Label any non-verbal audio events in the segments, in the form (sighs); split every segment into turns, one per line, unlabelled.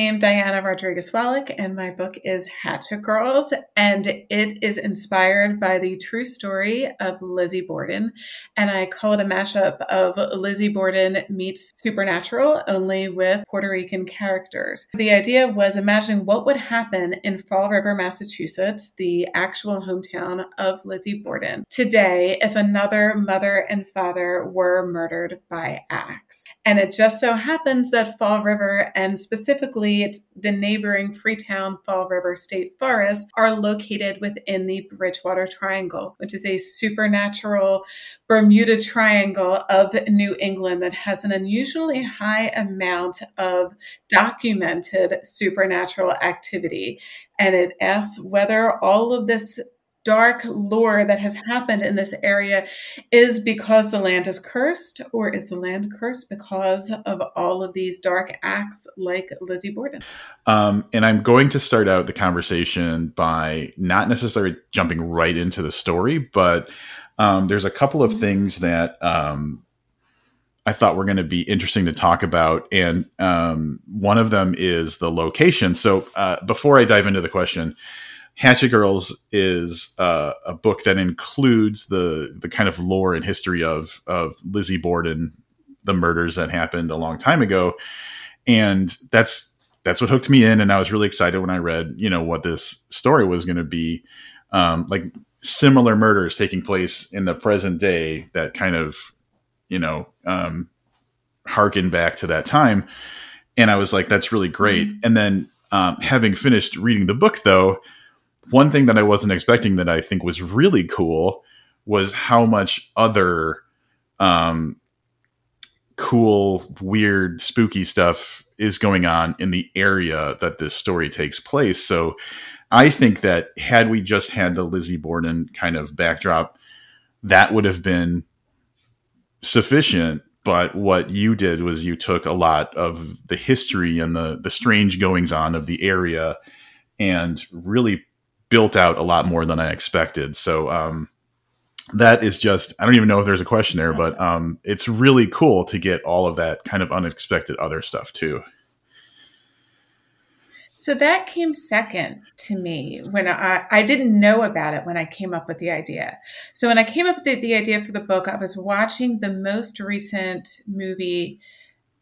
I am Diana Rodriguez Wallach, and my book is Hatchet Girls, and it is inspired by the true story of Lizzie Borden. And I call it a mashup of Lizzie Borden meets Supernatural, only with Puerto Rican characters. The idea was imagining what would happen in Fall River, Massachusetts, the actual hometown of Lizzie Borden, today if another mother and father were murdered by axe. And it just so happens that Fall River, and specifically the neighboring Freetown Fall River State Forest, are located within the Bridgewater Triangle, which is a supernatural Bermuda Triangle of New England that has an unusually high amount of documented supernatural activity. And it asks whether all of this dark lore that has happened in this area is because the land is cursed, or is the land cursed because of all of these dark acts like Lizzie Borden?
Um, and I'm going to start out the conversation by not necessarily jumping right into the story, but um, there's a couple of mm-hmm. things that um, I thought were going to be interesting to talk about. And um, one of them is the location. So uh, before I dive into the question, Hatchet Girls is uh, a book that includes the the kind of lore and history of of Lizzie Borden, the murders that happened a long time ago, and that's that's what hooked me in. And I was really excited when I read, you know, what this story was going to be, um, like similar murders taking place in the present day that kind of, you know, um, harken back to that time. And I was like, that's really great. Mm-hmm. And then um, having finished reading the book, though one thing that I wasn't expecting that I think was really cool was how much other um, cool, weird, spooky stuff is going on in the area that this story takes place. So I think that had we just had the Lizzie Borden kind of backdrop, that would have been sufficient. But what you did was you took a lot of the history and the the strange goings on of the area and really built out a lot more than I expected. So um, that is just I don't even know if there's a question there, but um, it's really cool to get all of that kind of unexpected other stuff too.
So that came second to me when I, I didn't know about it when I came up with the idea. So when I came up with the, the idea for the book, I was watching the most recent movie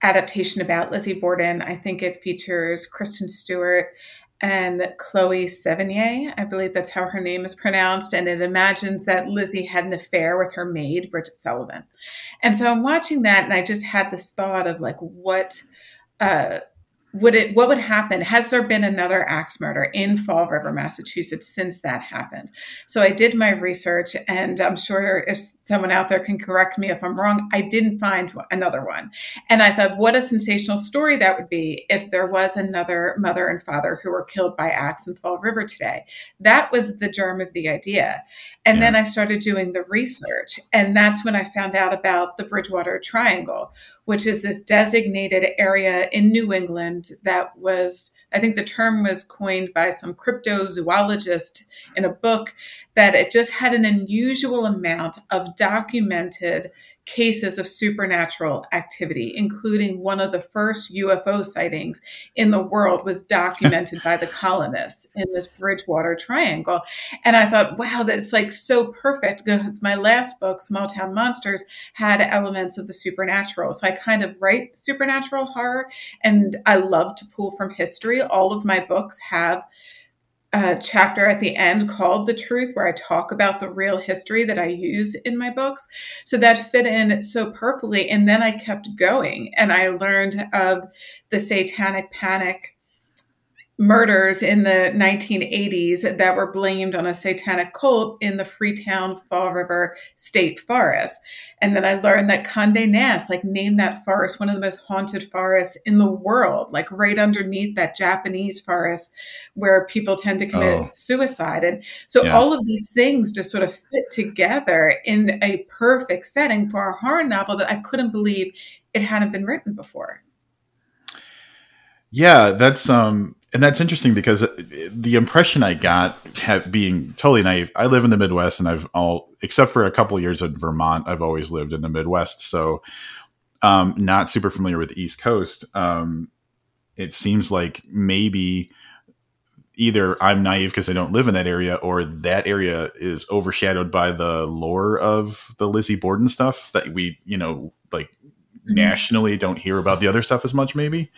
adaptation about Lizzie Borden. I think it features Kristen Stewart and Chloe Sevigny. I believe that's how her name is pronounced. And it imagines that Lizzie had an affair with her maid, Bridget Sullivan. And so I'm watching that and I just had this thought of like, what, uh, would it what would happen? Has there been another axe murder in fall river massachusetts since that happened? So i did my research and i'm sure if someone out there can correct me if i'm wrong i didn't find another one. And i thought what a sensational story that would be if there was another mother and father who were killed by axe in fall river today. That was the germ of the idea and yeah. then i started doing the research and that's when i found out about the bridgewater triangle which is this designated area in new england that was, I think the term was coined by some cryptozoologist in a book, that it just had an unusual amount of documented cases of supernatural activity, including one of the first UFO sightings in the world was documented by the (laughs) colonists in this Bridgewater Triangle. And I thought, wow, that's like so perfect because my last book, Small Town Monsters, had elements of the supernatural. So I kind of write supernatural horror and I love to pull from history. All of my books have a chapter at the end called The Truth, where I talk about the real history that I use in my books. So that fit in so perfectly. And then I kept going and I learned of the satanic panic murders in the 1980s that were blamed on a satanic cult in the Freetown Fall River State Forest. And then I learned that Condé Nast, like, named that forest one of the most haunted forests in the world, like right underneath that Japanese forest where people tend to commit oh. suicide. And so yeah. all of these things just sort of fit together in a perfect setting for a horror novel that I couldn't believe it hadn't been written before.
Yeah, that's um and that's interesting because the impression I got, being totally naive, I live in the Midwest, and I've all except for a couple years in Vermont, I've always lived in the Midwest, so um, not super familiar with the East Coast. Um, it seems like maybe either I'm naive because I don't live in that area, or that area is overshadowed by the lore of the Lizzie Borden stuff that we, you know, like mm-hmm. nationally don't hear about the other stuff as much. Maybe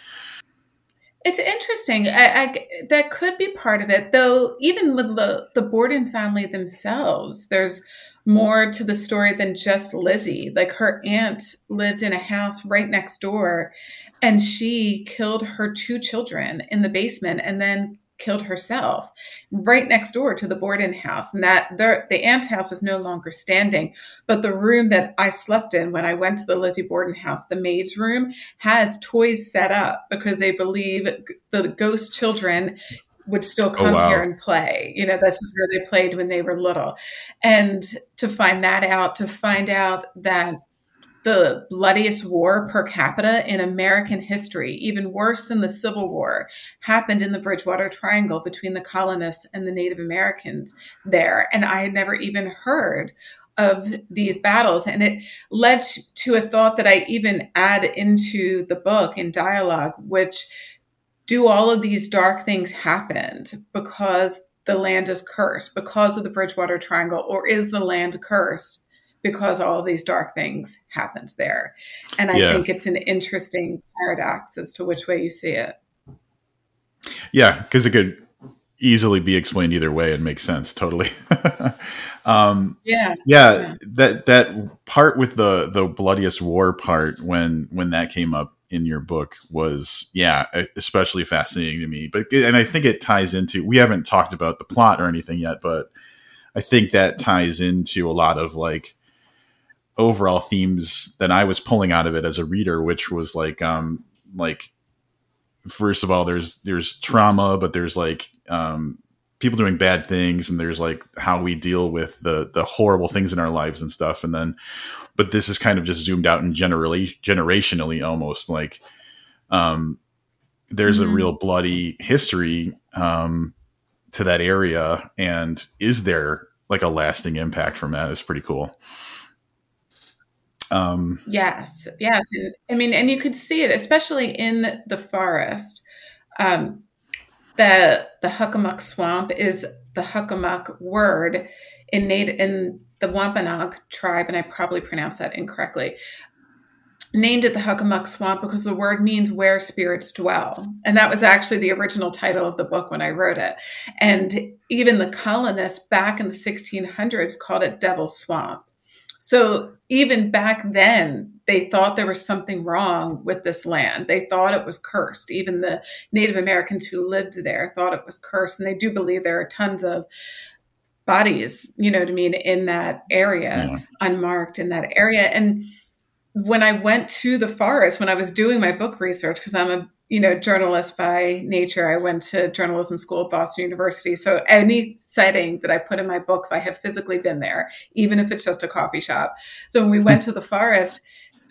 it's interesting. I, I, that could be part of it, though. Even with the the Borden family themselves, there's more to the story than just Lizzie. Like her aunt lived in a house right next door, and she killed her two children in the basement, and then killed herself right next door to the Borden house. And that the, the aunt's house is no longer standing. But the room that I slept in when I went to the Lizzie Borden house, the maid's room, has toys set up because they believe the ghost children would still oh, come oh, wow. here and play. You know, this is where they played when they were little. And to find that out, to find out that the bloodiest war per capita in American history, even worse than the Civil War, happened in the Bridgewater Triangle between the colonists and the Native Americans there. And I had never even heard of these battles. And it led to a thought that I even add into the book in dialogue, which do all of these dark things happen because the land is cursed, because of the Bridgewater Triangle, or is the land cursed? Because all these dark things happened there. And I yeah. think it's an interesting paradox as to which way you see it.
Yeah, because it could easily be explained either way and make sense totally. (laughs) um, yeah, yeah, yeah, that that part with the the bloodiest war part when when that came up in your book was yeah especially fascinating to me but and i think it ties into we haven't talked about the plot or anything yet but i think that ties into a lot of like overall themes that I was pulling out of it as a reader, which was like, um, like first of all, there's there's trauma, but there's like um, people doing bad things, and there's like how we deal with the the horrible things in our lives and stuff, and then, but this is kind of just zoomed out and generally generationally almost like, um, there's mm-hmm. a real bloody history um, to that area, and is there like a lasting impact from that? It's pretty cool.
Um, yes, yes. And, I mean, and you could see it, especially in the forest. Um, the the Hockomock Swamp is the Hockomock word in native in the Wampanoag tribe, and I probably pronounced that incorrectly. Named it the Hockomock Swamp because the word means where spirits dwell. And that was actually the original title of the book when I wrote it. And even the colonists back in the 1600s called it Devil's Swamp. So even back then, they thought there was something wrong with this land. They thought it was cursed. Even the Native Americans who lived there thought it was cursed. And they do believe there are tons of bodies, you know what I mean, in that area, yeah. unmarked in that area. And when I went to the forest, when I was doing my book research, because I'm a you know, journalist by nature. I went to journalism school at Boston University. So any setting that I put in my books, I have physically been there, even if it's just a coffee shop. So when we (laughs) went to the forest,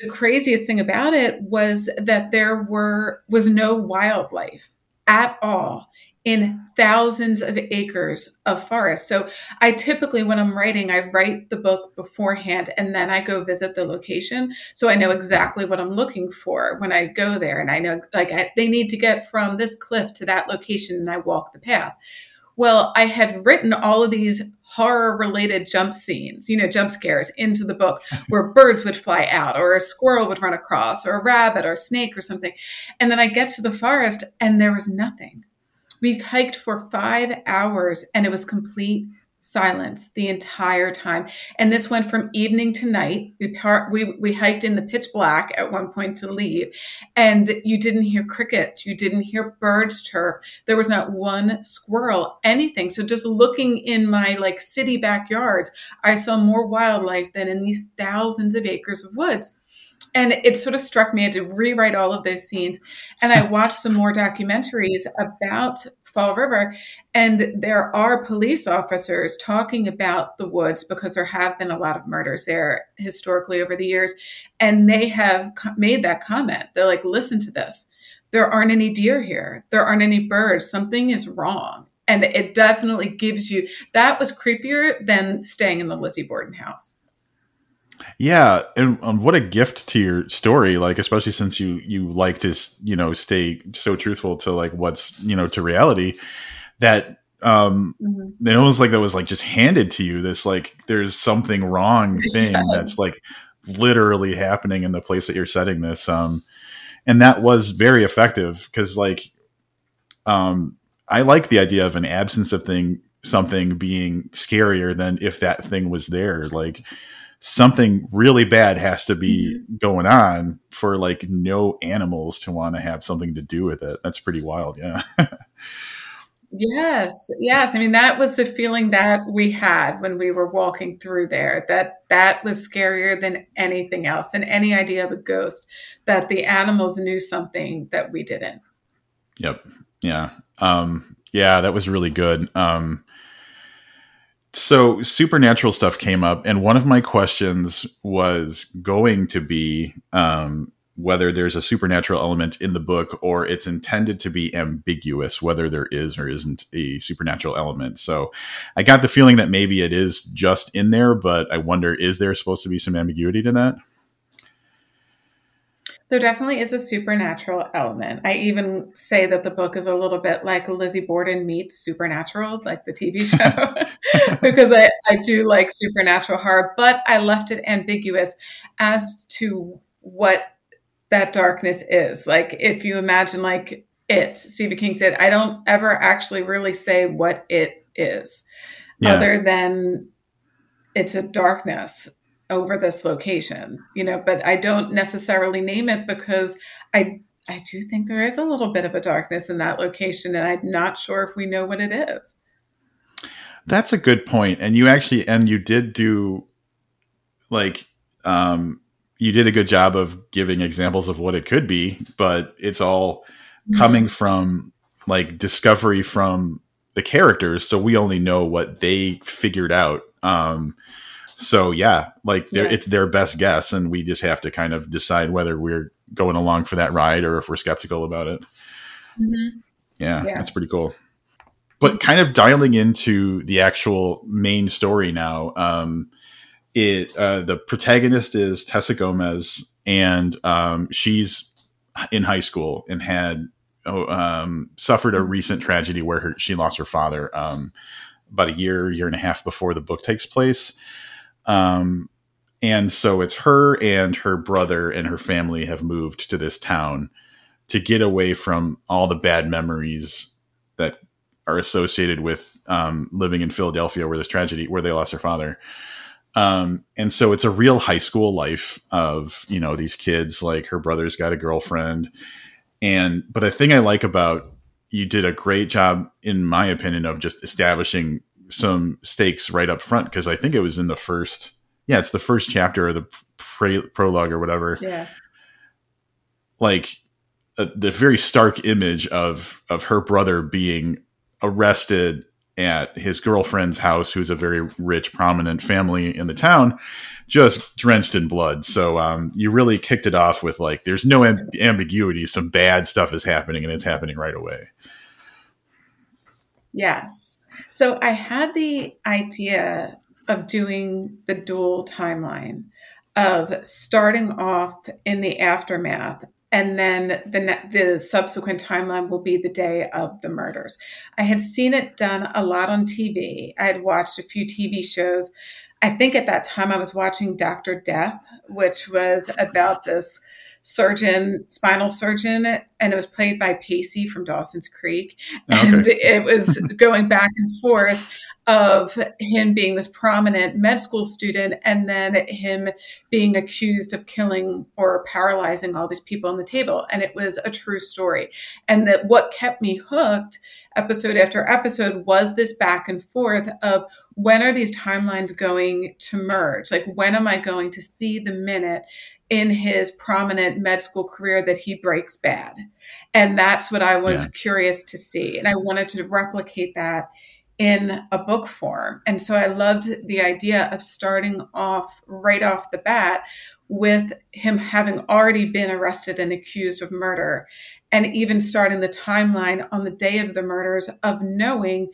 the craziest thing about it was that there were was no wildlife at all in thousands of acres of forest. So I typically, when I'm writing, I write the book beforehand and then I go visit the location. So I know exactly what I'm looking for when I go there. And I know, like, I, they need to get from this cliff to that location and I walk the path. Well, I had written all of these horror related jump scenes, you know, jump scares into the book (laughs) where birds would fly out or a squirrel would run across or a rabbit or a snake or something. And then I get to the forest and there was nothing we hiked for five hours and it was complete silence the entire time. And this went from evening to night. We par- we we hiked in the pitch black at one point to leave, and you didn't hear crickets, you didn't hear birds chirp. There was not one squirrel, anything. So just looking in my like city backyards, I saw more wildlife than in these thousands of acres of woods. And it sort of struck me. I had to rewrite all of those scenes. And I watched some more documentaries about Fall River. And there are police officers talking about the woods because there have been a lot of murders there historically over the years. And they have made that comment. They're like, listen to this. There aren't any deer here. There aren't any birds. Something is wrong. And it definitely gives you that was creepier than staying in the Lizzie Borden house.
Yeah, and, and, what a gift to your story, like especially since you you like to you know stay so truthful to like what's you know to reality that um mm-hmm. it was like that was like just handed to you this like there's something wrong (laughs) thing yeah. that's like literally happening in the place that you're setting this um and that was very effective because like um I like the idea of an absence of thing something being scarier than if that thing was there like something really bad has to be mm-hmm. going on for like no animals to want to have something to do with it. That's pretty wild. Yeah.
yes. Yes. I mean, that was the feeling that we had when we were walking through there, that that was scarier than anything else and any idea of a ghost, that the animals knew something that we didn't.
Yep. Yeah. Um, yeah, that was really good. Um, so supernatural stuff came up and one of my questions was going to be um, whether there's a supernatural element in the book or it's intended to be ambiguous whether there is or isn't a supernatural element. So i got the feeling that maybe it is just in there but i wonder is there supposed to be some ambiguity to that
there definitely is a supernatural element. I even say that the book is a little bit like Lizzie Borden meets Supernatural, like the TV show, (laughs) (laughs) because I, I do like supernatural horror, but I left it ambiguous as to what that darkness is. Like, if you imagine, like, it, Stephen King said, I don't ever actually really say what it is, yeah. other than it's a darkness over this location, you know, but I don't necessarily name it because I I do think there is a little bit of a darkness in that location and I'm not sure if we know what it is.
That's a good point. And you actually and you did do like um you did a good job of giving examples of what it could be, but it's all mm-hmm. coming from like discovery from the characters so we only know what they figured out um so yeah, like yeah. it's their best guess, and we just have to kind of decide whether we're going along for that ride or if we're skeptical about it. Mm-hmm. Yeah, yeah, that's pretty cool. But kind of dialing into the actual main story now. Um, it uh, the protagonist is Tessa Gomez, and um, she's in high school and had oh, um, suffered a recent tragedy where her, she lost her father um, about a year, year and a half before the book takes place. Um, and so it's her and her brother and her family have moved to this town to get away from all the bad memories that are associated with um, living in Philadelphia, where this tragedy, where they lost their father. Um, and so it's a real high school life of you know these kids. Like her brother's got a girlfriend, and but the thing I like about you did a great job, in my opinion, of just establishing some stakes right up front because I think it was in the first, yeah, it's the first chapter or the pre- prologue or whatever.
Yeah.
Like uh, the very stark image of of her brother being arrested at his girlfriend's house, who's a very rich, prominent family in the town, just drenched in blood. So um, you really kicked it off with like, there's no amb- ambiguity. Some bad stuff is happening, and it's happening right away.
Yes. So I had the idea of doing the dual timeline of starting off in the aftermath and then the the subsequent timeline will be the day of the murders. I had seen it done a lot on TV. I had watched a few TV shows. I think at that time I was watching Doctor Death, which was about this surgeon, spinal surgeon, and it was played by Pacey from Dawson's Creek. Oh, and okay. it was going back and forth of him being this prominent med school student and then him being accused of killing or paralyzing all these people on the table. And it was a true story. And that what kept me hooked episode after episode was this back and forth of when are these timelines going to merge? Like, when am I going to see the minute in his prominent med school career that he breaks bad. And that's what I was yeah. curious to see. And I wanted to replicate that in a book form. And so I loved the idea of starting off right off the bat with him having already been arrested and accused of murder, and even starting the timeline on the day of the murders of knowing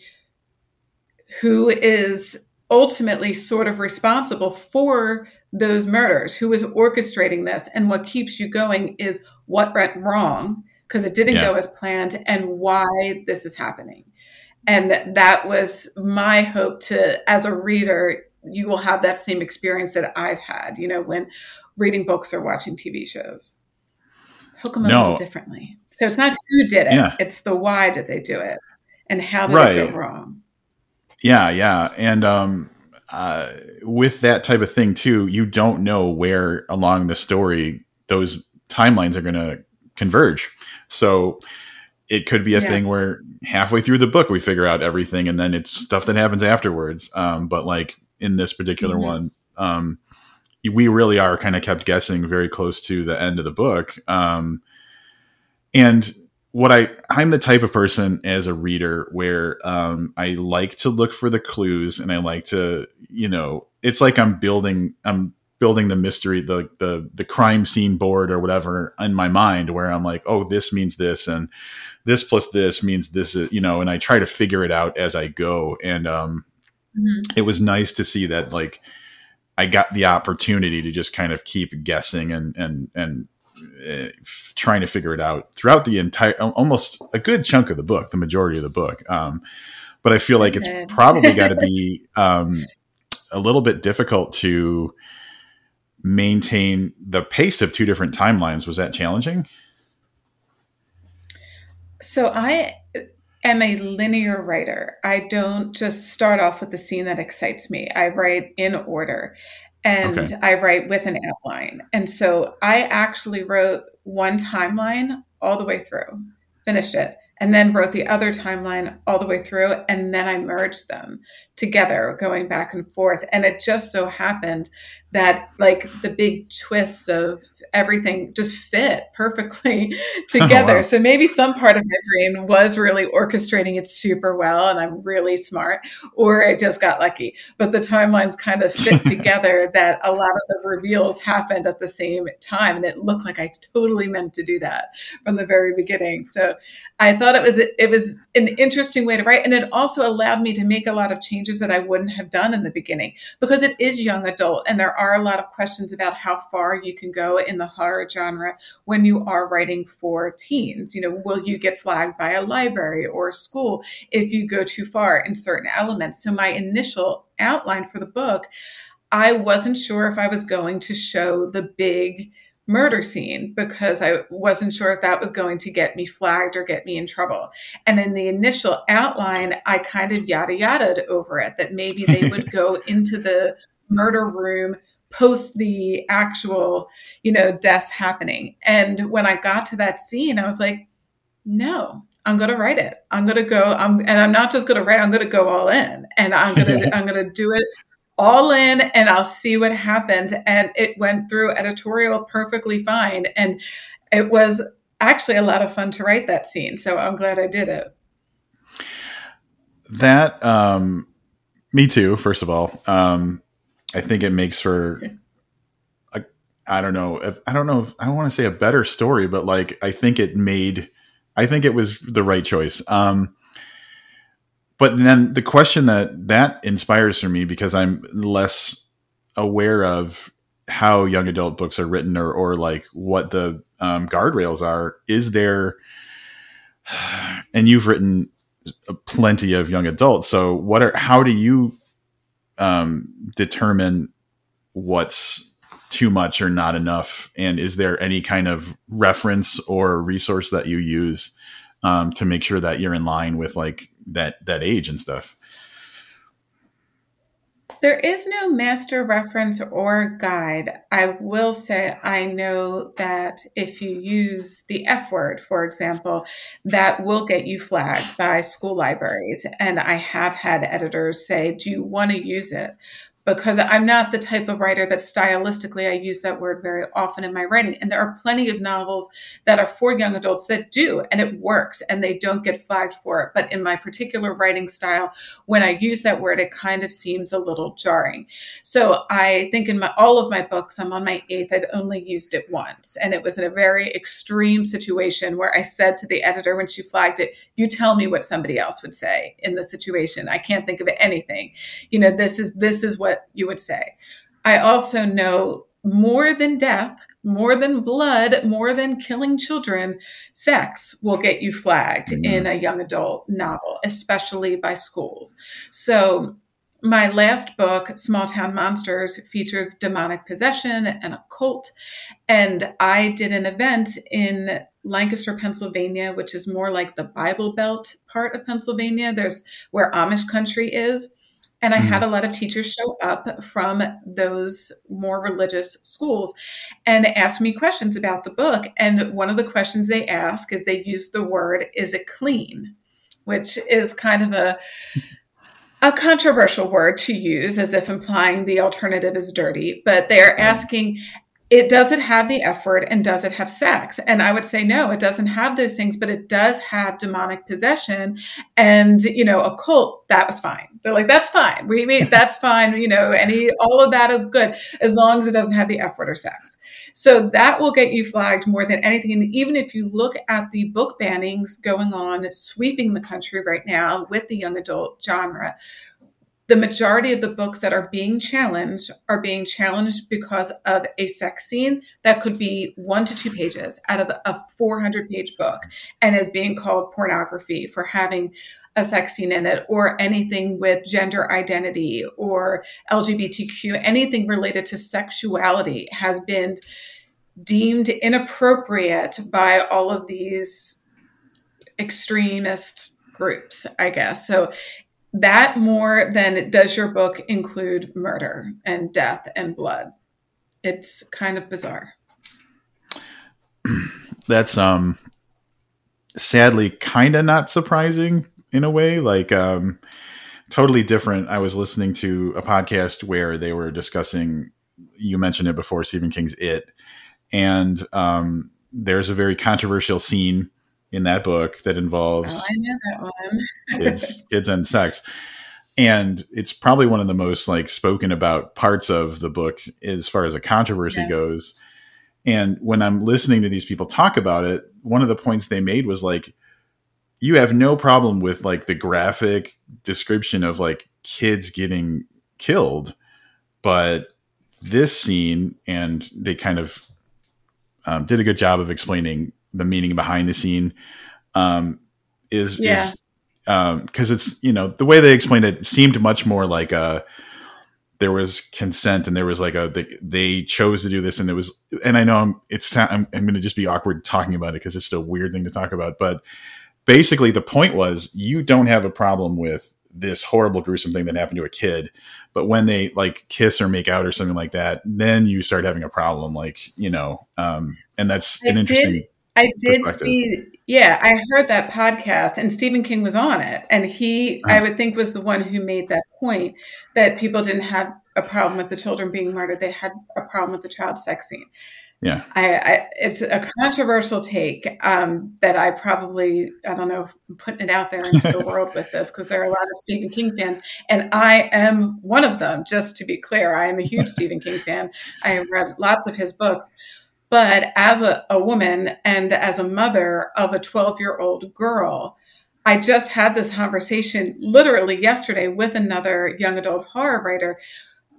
who is ultimately sort of responsible for those murders, who was orchestrating this, and what keeps you going is what went wrong because it didn't yeah. go as planned and why this is happening. And that was my hope to, as a reader, you will have that same experience that I've had, you know, when reading books or watching TV shows. Hook them no. a little differently. So it's not who did it, yeah. it's the why did they do it and how did right. it go wrong.
Yeah, yeah. And um, uh, with that type of thing too, you don't know where along the story those timelines are going to converge. So it could be a yeah. thing where halfway through the book we figure out everything, and then it's stuff that happens afterwards. Um, but like in this particular mm-hmm. one, um, we really are kind of kept guessing very close to the end of the book. Um, and what I I'm the type of person as a reader where um, I like to look for the clues and I like to you know it's like I'm building I'm building the mystery the the the crime scene board or whatever in my mind where I'm like oh this means this and this plus this means this is you know and I try to figure it out as I go and um, mm-hmm. it was nice to see that like I got the opportunity to just kind of keep guessing and and and uh, trying to figure it out throughout the entire almost a good chunk of the book the majority of the book. Um, but i feel like it's probably (laughs) got to be um, a little bit difficult to maintain the pace of two different timelines. Was that challenging?
So i am a linear writer. I don't just start off with the scene that excites me. I write in order and okay. I write with an outline. And so I actually wrote one timeline all the way through, finished it, and then wrote the other timeline all the way through. And then I merged them together, going back and forth. And it just so happened that, like, the big twists of everything just fit perfectly together. (laughs) Oh, wow. So maybe some part of my brain was really orchestrating it super well and I'm really smart, or it just got lucky. But the timelines kind of fit (laughs) together that a lot of the reveals happened at the same time. And it looked like I totally meant to do that from the very beginning. So I thought it was it was an interesting way to write. And it also allowed me to make a lot of changes that I wouldn't have done in the beginning because it is young adult and there are a lot of questions about how far you can go in the horror genre when you are writing for teens. You know, will you get flagged by a library or a school if you go too far in certain elements? So my initial outline for the book, I wasn't sure if I was going to show the big murder scene because I wasn't sure if that was going to get me flagged or get me in trouble. And in the initial outline, I kind of yada yada over it that maybe they (laughs) would go into the murder room post the actual, you know, deaths happening. And when I got to that scene, I was like, no, I'm going to write it. I'm going to go. I'm, and I'm not just going to write. I'm going to go all in, and I'm going (laughs) to. I'm going to do it all in and I'll see what happens. And it went through editorial perfectly fine. And it was actually a lot of fun to write that scene. So I'm glad I did it.
That, um, me too, first of all. Um, I think it makes for, a, I don't know if, I don't know if, I don't want to say a better story, but like, I think it made, I think it was the right choice. Um, but then the question that that inspires for me because I'm less aware of how young adult books are written or, or like what the um, guardrails are is there and you've written plenty of young adults so what are how do you um, determine what's too much or not enough? And is there any kind of reference or resource that you use um, to make sure that you're in line with like that that age and stuff.
There is no master reference or guide. I will say I know that if you use the F word, for example, that will get you flagged by school libraries. And I have had editors say, Do you want to use it? Because I'm not the type of writer that stylistically I use that word very often in my writing. And there are plenty of novels that are for young adults that do, and it works and they don't get flagged for it. But in my particular writing style, when I use that word, it kind of seems a little jarring. So I think in my, all of my books, I'm on my eighth, I've only used it once. And it was in a very extreme situation where I said to the editor when she flagged it, you tell me what somebody else would say in the situation. I can't think of anything. You know, this is, this is what what you would say. I also know more than death, more than blood, more than killing children, sex will get you flagged mm-hmm. in a young adult novel, especially by schools. So, my last book, Small Town Monsters, features demonic possession and a cult. And I did an event in Lancaster, Pennsylvania, which is more like the Bible Belt part of Pennsylvania. There's where Amish country is. And I had mm-hmm. a lot of teachers show up from those more religious schools and ask me questions about the book. And one of the questions they ask is they use the word, is it clean? Which is kind of a a controversial word to use as if implying the alternative is dirty, but they're asking it does it have the F word and does it have sex? And i would say no it doesn't have those things but it does have demonic possession and you know a cult that was fine. They're like that's fine. We mean (laughs) that's fine. You know any all of that is good as long as it doesn't have the F word or sex. So that will get you flagged more than anything. And even if you look at the book bannings going on sweeping the country right now with the young adult genre the majority of the books that are being challenged are being challenged because of a sex scene that could be one to two pages out of a 400 page book and is being called pornography for having a sex scene in it or anything with gender identity or LGBTQ, anything related to sexuality has been deemed inappropriate by all of these extremist groups, I guess. So that more than does your book include murder and death and blood. It's kind of bizarre. (clears throat)
That's um sadly kind of not surprising in a way like um totally different. I was listening to a podcast where they were discussing you mentioned it before Stephen King's It and um there's a very controversial scene in that book that involves
oh, I know that one. (laughs)
kids, kids and sex. And it's probably one of the most like spoken about parts of the book as far as a controversy yeah. goes. And when I'm listening to these people talk about it, one of the points they made was like, you have no problem with like the graphic description of like kids getting killed, but this scene, and they kind of um, did a good job of explaining the meaning behind the scene um, is yeah. is because um, it's you know the way they explained it, it seemed much more like a uh, there was consent and there was like a they, they, chose to do this and it was and I know I'm it's I'm, I'm going to just be awkward talking about it because it's a weird thing to talk about but basically the point was you don't have a problem with this horrible gruesome thing that happened to a kid but when they like kiss or make out or something like that then you start having a problem like you know um and that's I an interesting
did, I did see, yeah, I heard that podcast and Stephen King was on it. And he, I would think, was the one who made that point that people didn't have a problem with the children being murdered. They had a problem with the child sex scene.
Yeah.
I, I it's a controversial take um, that I probably, I don't know, I'm putting it out there into the (laughs) world with this because there are a lot of Stephen King fans. And I am one of them, just to be clear. I am a huge Stephen King fan. I have read lots of his books. But as a, a woman and as a mother of a 12 year old girl, I just had this conversation literally yesterday with another young adult horror writer.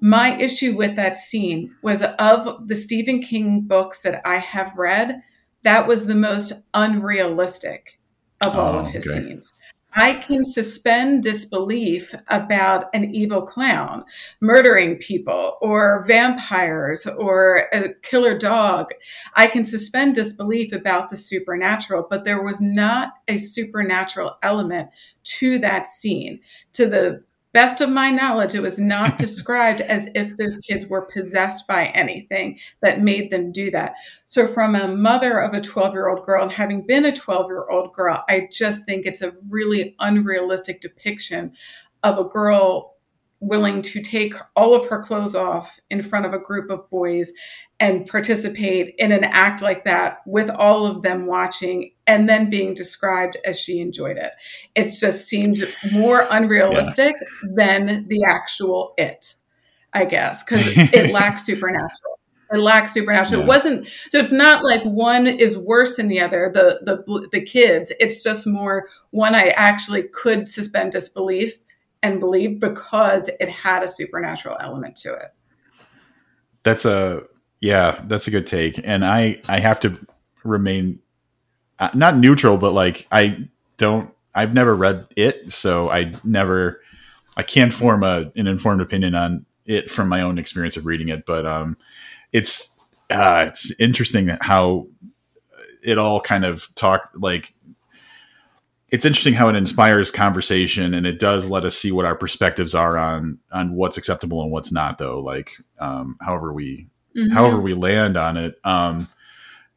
My issue with that scene was of the Stephen King books that I have read, that was the most unrealistic of all oh, of his okay. scenes. I can suspend disbelief about an evil clown murdering people or vampires or a killer dog. I can suspend disbelief about the supernatural, but there was not a supernatural element to that scene, to the best of my knowledge, it was not (laughs) described as if those kids were possessed by anything that made them do that. So, from a mother of a 12 year old girl and having been a 12 year old girl, I just think it's a really unrealistic depiction of a girl willing to take all of her clothes off in front of a group of boys and participate in an act like that with all of them watching and then being described as she enjoyed it. It just seemed more unrealistic yeah. than the actual it, I guess, because (laughs) it lacks supernatural. It lacks supernatural. Yeah. It wasn't so. It's not like one is worse than the other. The the the kids. It's just more one. I actually could suspend disbelief and believe because it had a supernatural element to it.
that's a yeah, that's a good take, and I I have to remain uh, not neutral, but like I don't I've never read it, so I never I can't form a, an informed opinion on it from my own experience of reading it, but um, it's uh, it's interesting how it all kind of talk like it's interesting how it inspires conversation and it does let us see what our perspectives are on on what's acceptable and what's not though like um, however we mm-hmm. however we land on it um,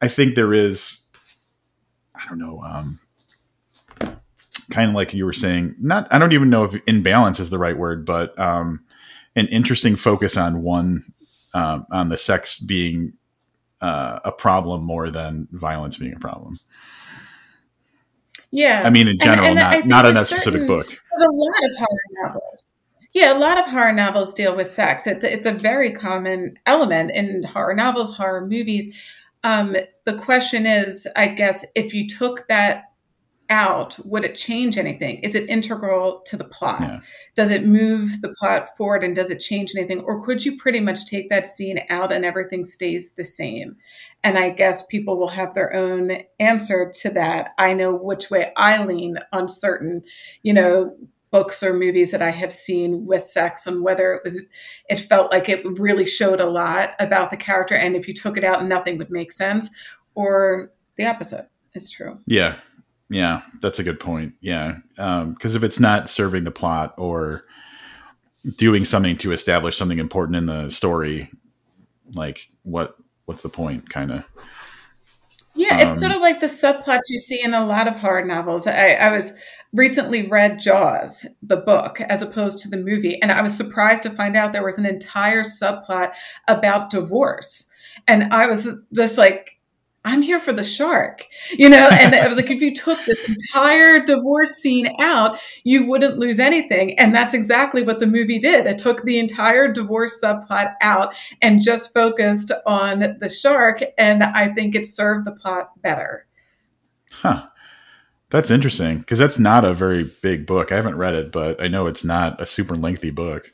i think there is i don't know um, kind of like you were saying not i don't even know if imbalance is the right word but um, an interesting focus on one um, on the sex being uh, a problem more than violence being a problem
yeah
i mean in general and, and not, not in a specific book
there's a lot of horror novels yeah, a lot of horror novels deal with sex. It, it's a very common element in horror novels, horror movies. Um, the question is, I guess, if you took that out, would it change anything? Is it integral to the plot? Yeah. Does it move the plot forward and does it change anything? Or could you pretty much take that scene out and everything stays the same? And I guess people will have their own answer to that. I know which way I lean on certain, you know, books or movies that I have seen with sex and whether it was it felt like it really showed a lot about the character and if you took it out nothing would make sense or the opposite is true.
Yeah. Yeah, that's a good point. Yeah, because um, if it's not serving the plot or doing something to establish something important in the story, like what what's the point? Kind of.
Yeah, um, it's sort of like the subplots you see in a lot of horror novels. I, I was recently read Jaws, the book, as opposed to the movie, and I was surprised to find out there was an entire subplot about divorce. And I was just like, I'm here for the shark, you know? And I was like, if you took this entire divorce scene out, you wouldn't lose anything. And that's exactly what the movie did. It took the entire divorce subplot out and just focused on the shark. And I think it served the plot better.
Huh. That's interesting because that's not a very big book. I haven't read it, but I know it's not a super lengthy book.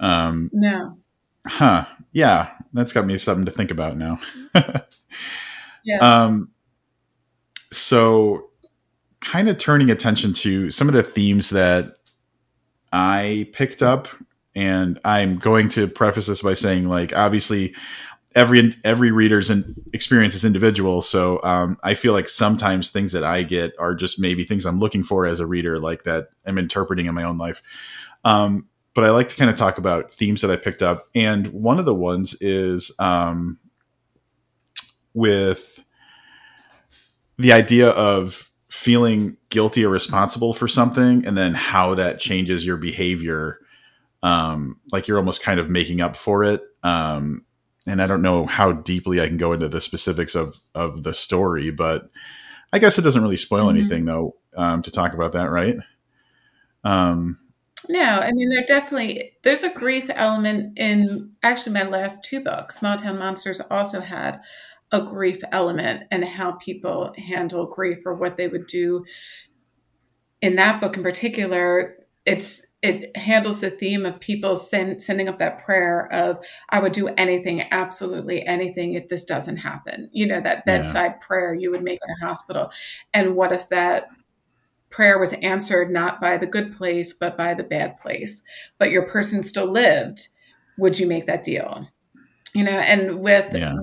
Um, no.
Huh. Yeah. That's got me something to think about now. (laughs)
Yeah.
Um, so, kind of turning attention to some of the themes that I picked up, and I'm going to preface this by saying, like, obviously, every every reader's experience is individual. So, um, I feel like sometimes things that I get are just maybe things I'm looking for as a reader, like that I'm interpreting in my own life. Um, but I like to kind of talk about themes that I picked up, and one of the ones is um, with the idea of feeling guilty or responsible for something and then how that changes your behavior um, like you're almost kind of making up for it um, and i don't know how deeply i can go into the specifics of of the story but i guess it doesn't really spoil mm-hmm. anything though um, to talk about that right um,
no, I mean there definitely there's a grief element in actually my last two books. Small Town Monsters also had a grief element and how people handle grief or what they would do in that book in particular it's it handles the theme of people send, sending up that prayer of i would do anything absolutely anything if this doesn't happen you know that bedside yeah. prayer you would make in a hospital and what if that prayer was answered not by the good place but by the bad place but your person still lived would you make that deal you know and with yeah.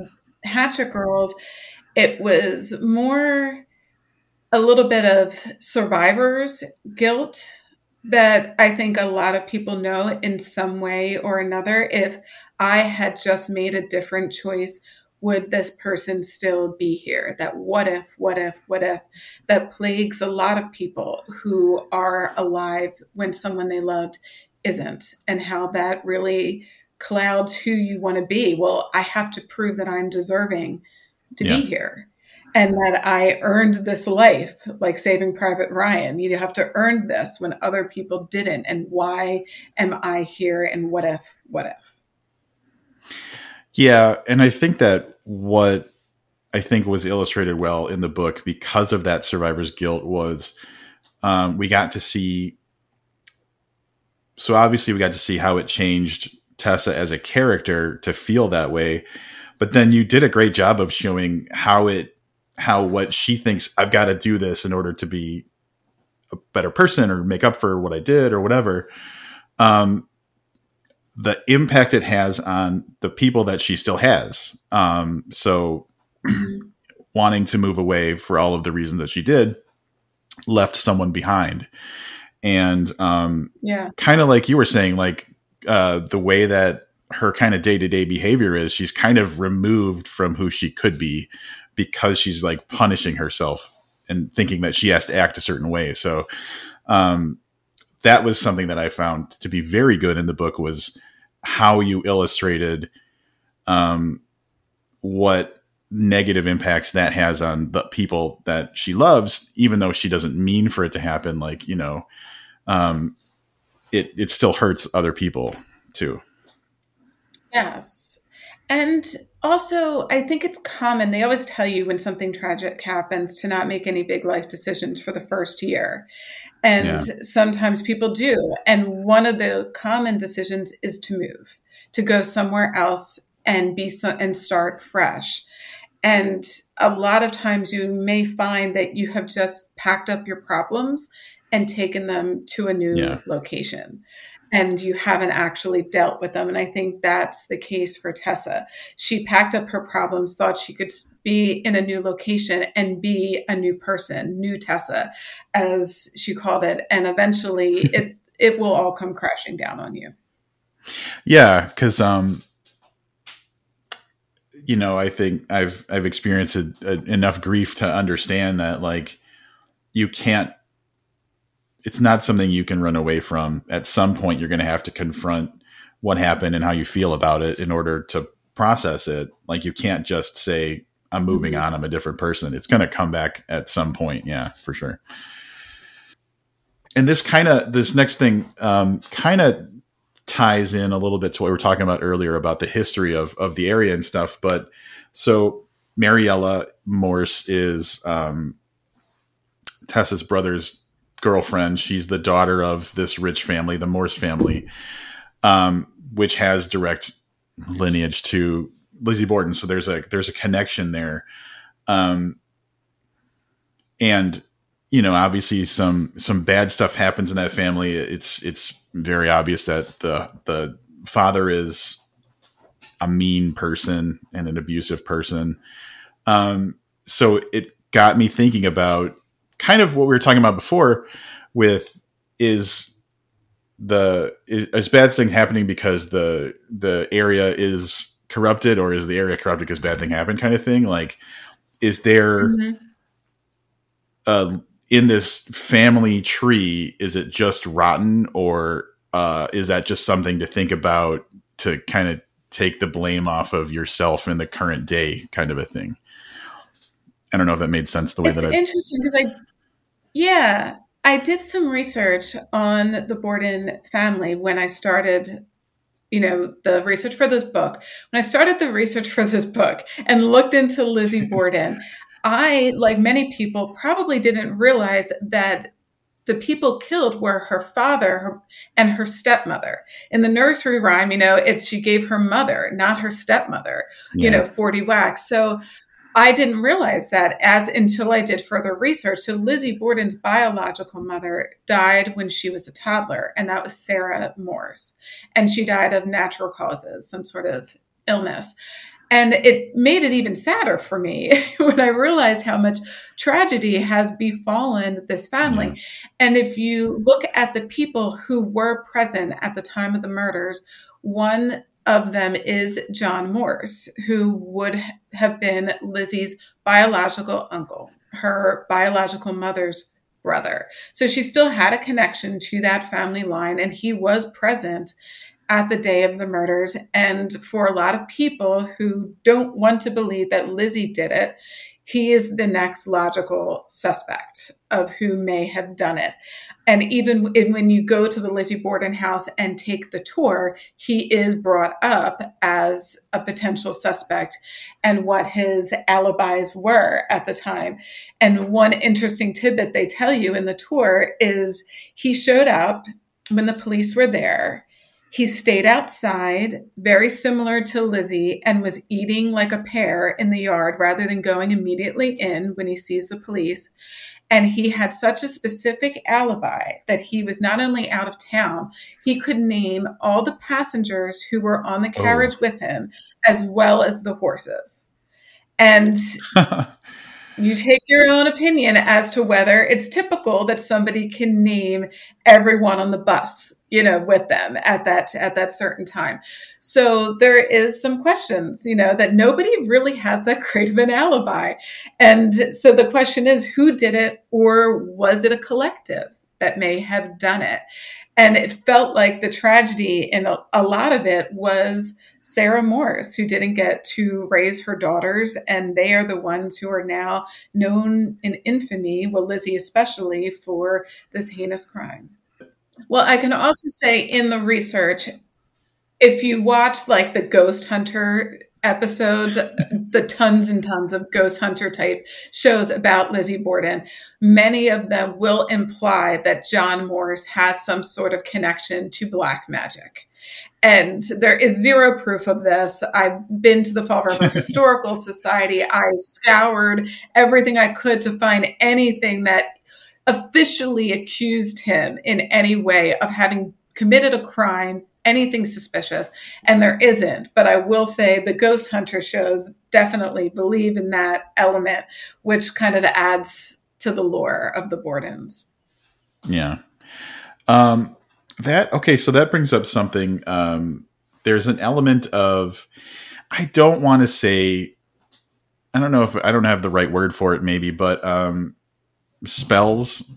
Hatchet Girls, it was more a little bit of survivor's guilt that I think a lot of people know in some way or another. If I had just made a different choice, would this person still be here? That what if, what if, what if that plagues a lot of people who are alive when someone they loved isn't, and how that really clouds who you want to be. Well, I have to prove that I'm deserving to yeah. be here and that I earned this life, like Saving Private Ryan. You have to earn this when other people didn't. And why am I here? And what if, what if?
Yeah. And I think that what I think was illustrated well in the book because of that survivor's guilt was um, we got to see. So obviously, we got to see how it changed Tessa as a character to feel that way. But then you did a great job of showing how it, how what she thinks I've got to do this in order to be a better person or make up for what I did or whatever. Um, the impact it has on the people that she still has. Um, so (clears throat) wanting to move away for all of the reasons that she did left someone behind. And um,
yeah,
kind of like you were saying, like uh, the way that her kind of day to day behavior is, she's kind of removed from who she could be because she's like punishing herself and thinking that she has to act a certain way. So, um, that was something that I found to be very good in the book was how you illustrated um, what negative impacts that has on the people that she loves, even though she doesn't mean for it to happen. Like you know, um, it it still hurts other people too.
Yes, and also I think it's common. They always tell you when something tragic happens to not make any big life decisions for the first year. And yeah. sometimes people do. And one of the common decisions is to move, to go somewhere else and be so, and start fresh. And a lot of times you may find that you have just packed up your problems and taken them to a new yeah. location and you haven't actually dealt with them. And I think that's the case for Tessa. She packed up her problems, thought she could be in a new location and be a new person, new Tessa, as she called it. And eventually (laughs) it, it will all come crashing down on you.
Yeah. Cause, um, you know, I think I've, I've experienced a, a, enough grief to understand that like you can't it's not something you can run away from. At some point, you're going to have to confront what happened and how you feel about it in order to process it. Like you can't just say, I'm moving on, I'm a different person. It's going to come back at some point. Yeah, for sure. And this kind of, this next thing um, kind of ties in a little bit to what we were talking about earlier about the history of, of the area and stuff. But so Mariella Morse is um, Tessa's brother's girlfriend. She's the daughter of this rich family, the Morse family, um, which has direct lineage to Lizzie Borden. So there's a there's a connection there, um, and you know, obviously some some bad stuff happens in that family. It's it's very obvious that the the father is a mean person and an abusive person. Um, so it got me thinking about kind of what we were talking about before with is the is, bad thing happening because the the area is corrupted or is the area corrupted because bad thing happened kind of thing like is there mm-hmm. uh in this family tree is it just rotten or uh is that just something to think about to kind of take the blame off of yourself in the current day kind of a thing i don't know if that made sense the way
it's
that
i interesting because i yeah, I did some research on the Borden family when I started, you know, the research for this book. When I started the research for this book and looked into Lizzie (laughs) Borden, I, like many people, probably didn't realize that the people killed were her father and her stepmother. In the nursery rhyme, you know, it's she gave her mother, not her stepmother, yeah. you know, 40 whacks. So I didn't realize that as until I did further research. So Lizzie Borden's biological mother died when she was a toddler, and that was Sarah Morse. And she died of natural causes, some sort of illness. And it made it even sadder for me (laughs) when I realized how much tragedy has befallen this family. Yeah. And if you look at the people who were present at the time of the murders, one of them is John Morse, who would have been Lizzie's biological uncle, her biological mother's brother. So she still had a connection to that family line, and he was present at the day of the murders. And for a lot of people who don't want to believe that Lizzie did it, he is the next logical suspect of who may have done it. And even when you go to the Lizzie Borden house and take the tour, he is brought up as a potential suspect and what his alibis were at the time. And one interesting tidbit they tell you in the tour is he showed up when the police were there. He stayed outside, very similar to Lizzie, and was eating like a pear in the yard rather than going immediately in when he sees the police. And he had such a specific alibi that he was not only out of town, he could name all the passengers who were on the oh. carriage oh. with him, as well as the horses. And (laughs) you take your own opinion as to whether it's typical that somebody can name everyone on the bus you know with them at that at that certain time. So there is some questions you know that nobody really has that (laughs) great of an alibi. And so the question is who did it or was it a collective that may have done it? And it felt like the tragedy in a, a lot of it was Sarah Morse, who didn't get to raise her daughters, and they are the ones who are now known in infamy, well, Lizzie especially, for this heinous crime. Well, I can also say in the research, if you watch like the Ghost Hunter episodes, the tons and tons of Ghost Hunter type shows about Lizzie Borden, many of them will imply that John Morse has some sort of connection to black magic. And there is zero proof of this. I've been to the Fall River (laughs) Historical Society. I scoured everything I could to find anything that officially accused him in any way of having committed a crime, anything suspicious. And there isn't. But I will say the Ghost Hunter shows definitely believe in that element, which kind of adds to the lore of the Bordens.
Yeah. Um, that okay, so that brings up something. Um, there's an element of I don't want to say I don't know if I don't have the right word for it, maybe, but um, spells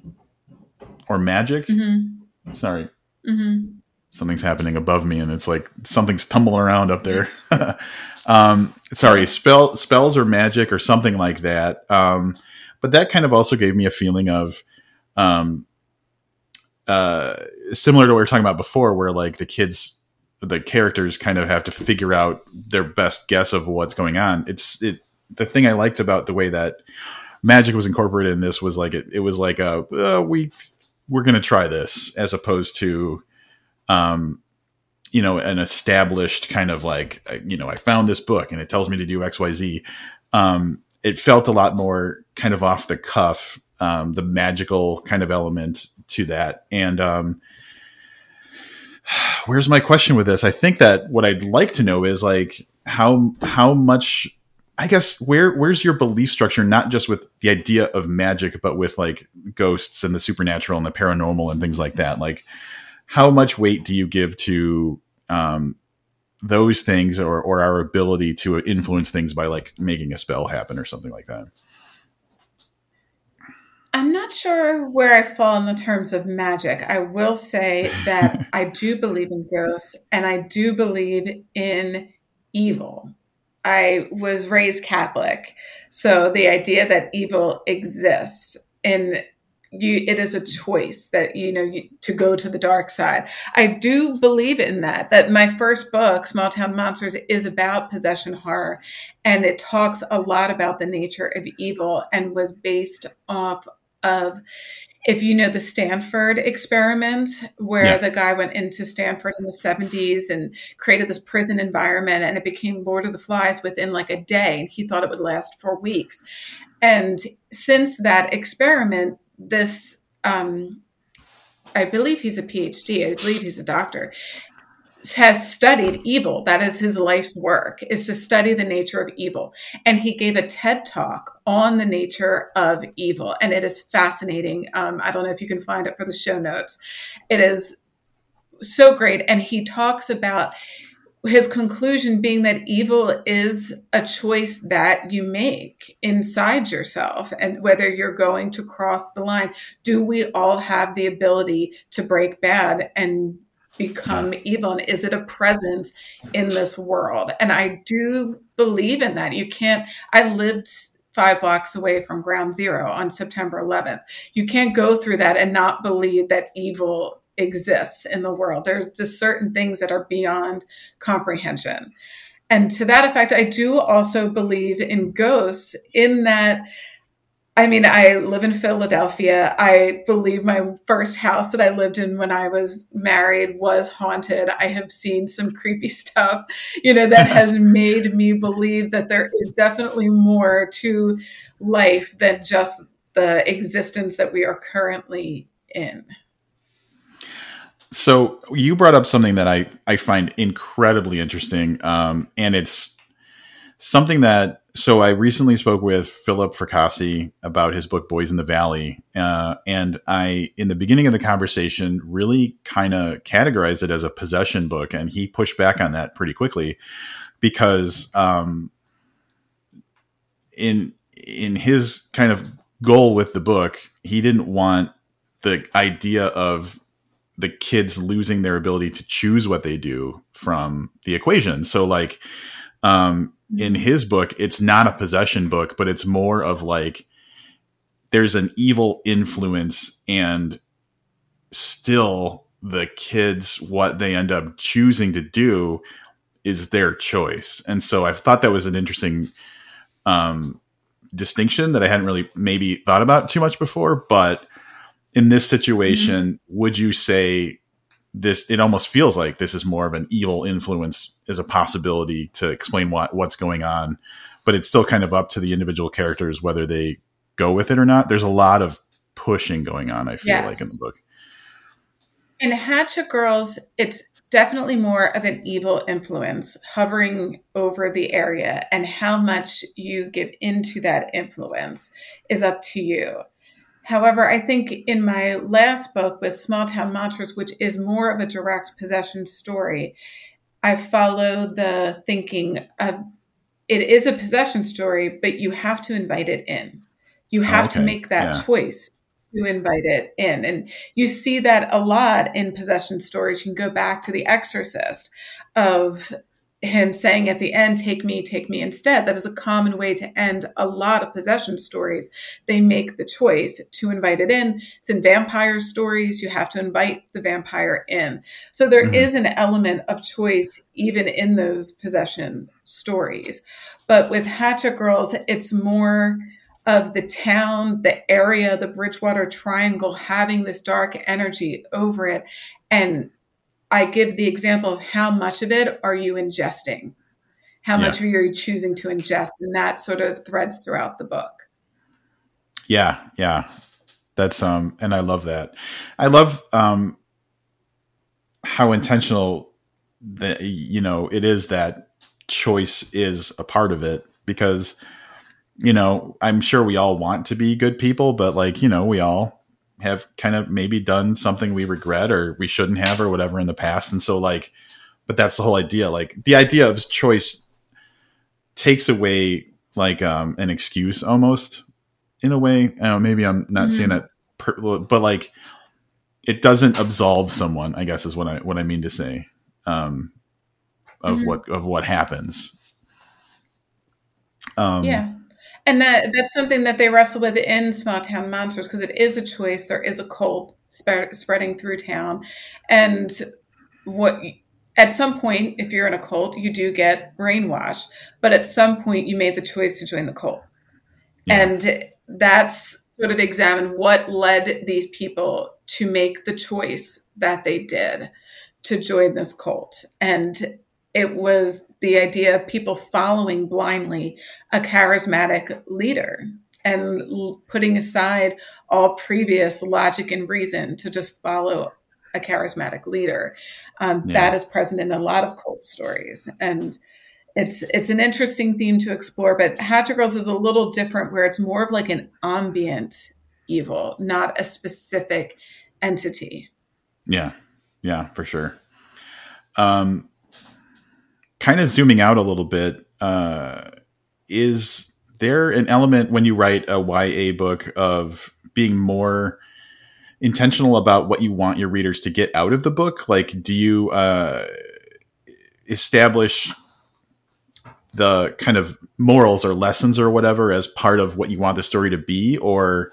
or magic. Mm-hmm. Sorry, mm-hmm. something's happening above me, and it's like something's tumbling around up there. (laughs) um, sorry, spell spells or magic or something like that. Um, but that kind of also gave me a feeling of um, uh, similar to what we were talking about before, where like the kids, the characters kind of have to figure out their best guess of what's going on. It's it. The thing I liked about the way that magic was incorporated in this was like it. It was like a uh, we we're to try this as opposed to, um, you know, an established kind of like you know I found this book and it tells me to do X Y Z. Um, it felt a lot more kind of off the cuff, um, the magical kind of element to that. And um, (sighs) where's my question with this? I think that what I'd like to know is like how how much I guess where where's your belief structure not just with the idea of magic but with like ghosts and the supernatural and the paranormal and things like that like how much weight do you give to um, those things or or our ability to influence things by like making a spell happen or something like that
I'm not sure where I fall in the terms of magic. I will say that (laughs) I do believe in ghosts and I do believe in evil. I was raised Catholic. So the idea that evil exists and you it is a choice that you know you, to go to the dark side. I do believe in that. That my first book, Small Town Monsters, is about possession horror, and it talks a lot about the nature of evil and was based off of if you know the Stanford experiment, where yeah. the guy went into Stanford in the 70s and created this prison environment and it became Lord of the Flies within like a day. And he thought it would last for weeks. And since that experiment, this, um, I believe he's a PhD, I believe he's a doctor has studied evil. That is his life's work, is to study the nature of evil. And he gave a TED talk on the nature of evil. And it is fascinating. Um, I don't know if you can find it for the show notes. It is so great. And he talks about his conclusion being that evil is a choice that you make inside yourself and whether you're going to cross the line do we all have the ability to break bad and become yeah. evil? And is it a presence in this world? And i do believe in that. You can't i lived five blocks away from ground zero on september 11th you can't go through that and not believe that evil exists in the world. There's just certain things that are beyond comprehension. And to that effect i do also believe in ghosts in that I mean, I live in Philadelphia. I believe my first house that I lived in when I was married was haunted. I have seen some creepy (laughs) stuff, you know, that has (laughs) made me believe that there is definitely more to life than just the existence that we are currently in.
So you brought up something that I, I find incredibly interesting. Um, and it's something that so I recently spoke with Philip Fracassi about his book Boys in the Valley, uh, and I, in the beginning of the conversation, really kind of categorized it as a possession book, and he pushed back on that pretty quickly because, um, in in his kind of goal with the book, he didn't want the idea of the kids losing their ability to choose what they do from the equation. So, like, um, in mm-hmm. his book, it's not a possession book, but it's more of like there's an evil influence and still the kids what they end up choosing to do is their choice. And so I thought that was an interesting um, distinction that I hadn't really maybe thought about too much before. But in this situation, mm-hmm. would you say this it almost feels like this is more of an evil influence as a possibility to explain what what's going on. But it's still kind of up to the individual characters whether they go with it or not. There's a lot of pushing going on i feel yes. like in the book.
In hatchet girls it's definitely more of an evil influence hovering over the area and how much you give into that influence is up to you However, I think in my last book with Small Town Monsters, which is more of a direct possession story, I follow the thinking of it is a possession story, but you have to invite it in. You have okay. to make that yeah. choice to invite it in. And you see that a lot in possession stories. You can go back to The Exorcist of him saying at the end, take me, take me instead. That is a common way to end a lot of possession stories. They make the choice to invite it in. It's in vampire stories. You have to invite the vampire in. So there mm-hmm. is an element of choice even in those possession stories. But with Hatchet Girls, it's more of the town, the area, the Bridgewater Triangle having this dark energy over it. And I give the example of how much of it are you ingesting? How yeah. much are you choosing to ingest? And that sort of threads throughout the book.
Yeah, yeah. That's um and I love that. I love um how intentional that you know it is that choice is a part of it because you know, I'm sure we all want to be good people, but like, you know, we all have kind of maybe done something we regret or we shouldn't have or whatever in the past. And so like, but that's the whole idea. Like the idea of choice takes away like um, an excuse almost in a way. I know maybe I'm not mm-hmm. saying that, per- but like it doesn't absolve someone. I guess is what I what I mean to say um, of mm-hmm. what of what happens.
Um, yeah and that that's something that they wrestle with in small town monsters because it is a choice. There is a cult spread, spreading through town. And what at some point if you're in a cult you do get brainwashed. But at some point you made the choice to join the cult. Yeah. and that's sort of examine what led these people to make the choice that they did to join this cult. And it was the idea of people following blindly a charismatic leader and putting aside all previous logic and reason to just follow a charismatic leader. Um, yeah. That is present in a lot of cult stories, and it's it's an interesting theme to explore. But Hatchet Girls is a little different, where it's more of like an ambient evil, not a specific entity.
Yeah, yeah, for sure. Um, kind of zooming out a little bit, uh, is there an element when you write a YA book of being more intentional about what you want your readers to get out of the book? Like, do you uh, establish the kind of morals or lessons or whatever as part of what you want the story to be, or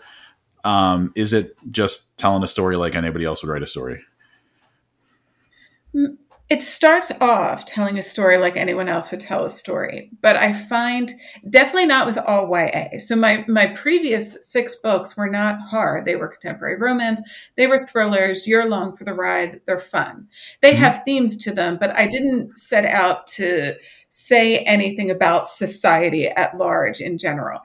um, is it just telling a story like anybody else would write a story?
It starts off telling a story like anyone else would tell a story, but I find definitely not with all YA. So my my previous six books were not hard; they were contemporary romance, they were thrillers. You're along for the ride; they're fun. They mm-hmm. have themes to them, but I didn't set out to say anything about society at large in general.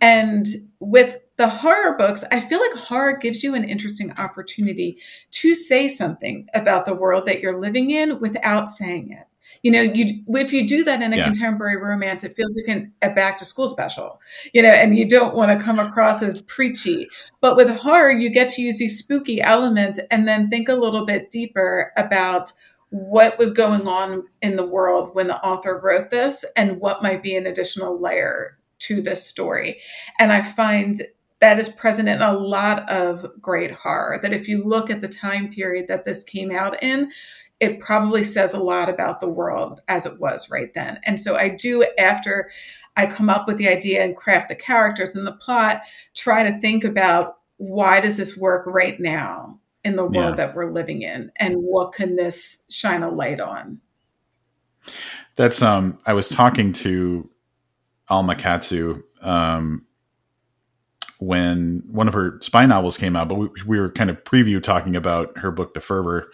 And with the horror books, I feel like horror gives you an interesting opportunity to say something about the world that you're living in without saying it. You know, you if you do that in a yeah. contemporary romance, it feels like an, a back to school special, you know, and you don't want to come across as preachy. But with horror, you get to use these spooky elements and then think a little bit deeper about what was going on in the world when the author wrote this and what might be an additional layer to this story. And I find that is present in a lot of great horror. That if you look at the time period that this came out in, it probably says a lot about the world as it was right then. And so I do, after I come up with the idea and craft the characters and the plot, try to think about why does this work right now in the world yeah. that we're living in and what can this shine a light on?
That's um I was talking to Alma Katsu um when one of her spy novels came out, but we, we, were kind of preview talking about her book, The Fervor,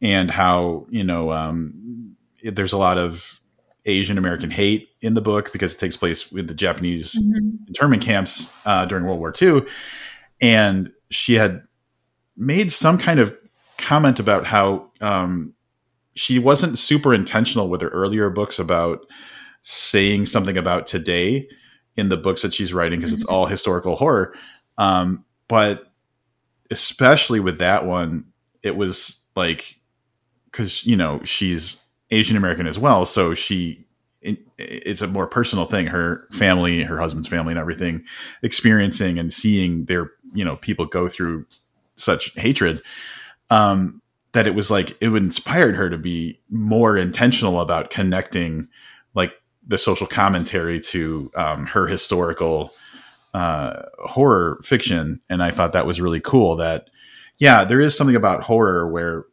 and how, you know, um, it, there's a lot of Asian American hate in the book because it takes place with the Japanese mm-hmm. internment camps uh, during World War II. And she had made some kind of comment about how um, she wasn't super intentional with her earlier books about saying something about today in the books that she's writing because it's mm-hmm. (laughs) all historical horror. Um, but especially with that one, it was like because you know she's Asian American as well, so she it, it's a more personal thing. Her family, her husband's family, and everything, experiencing and seeing their you know people go through such hatred. Um, that it was like it would inspired her to be more intentional about connecting like the social commentary to um, her historical uh, horror fiction, and I thought that was really cool. That yeah, there is something about horror where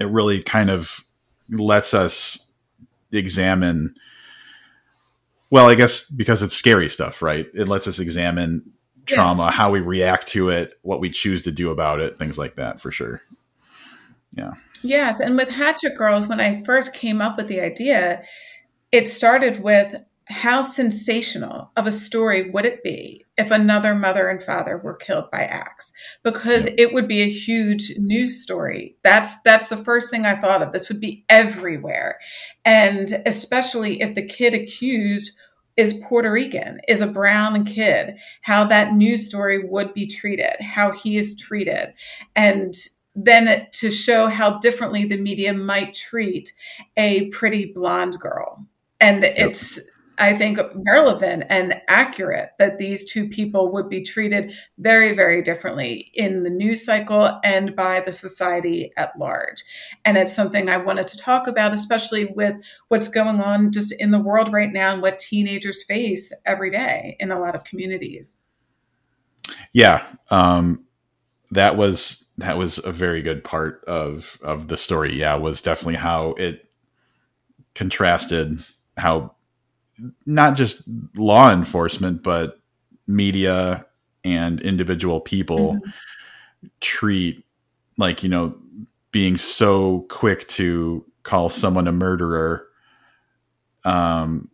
it really kind of lets us examine. Well, I guess because it's scary stuff, right? It lets us examine trauma, yeah. how we react to it, what we choose to do about it, things like that, for sure. Yeah.
Yes, and with Hatchet Girls, when I first came up with the idea, it started with how sensational of a story would it be if another mother and father were killed by axe? Because it would be a huge news story. That's that's the first thing i thought of. This would be everywhere. And especially if the kid accused is puerto rican is a brown kid how that news story would be treated how he is treated. And then to show how differently the media might treat a pretty blonde girl and yep. it's, I think, relevant and accurate that these two people would be treated very, very differently in the news cycle and by the society at large. And it's something I wanted to talk about, especially with what's going on just in the world right now and what teenagers face every day in a lot of communities.
Yeah. Um, that was that was a very good part of of the story yeah was definitely how it contrasted how not just law enforcement but media and individual people mm-hmm. treat like you know being so quick to call someone a murderer um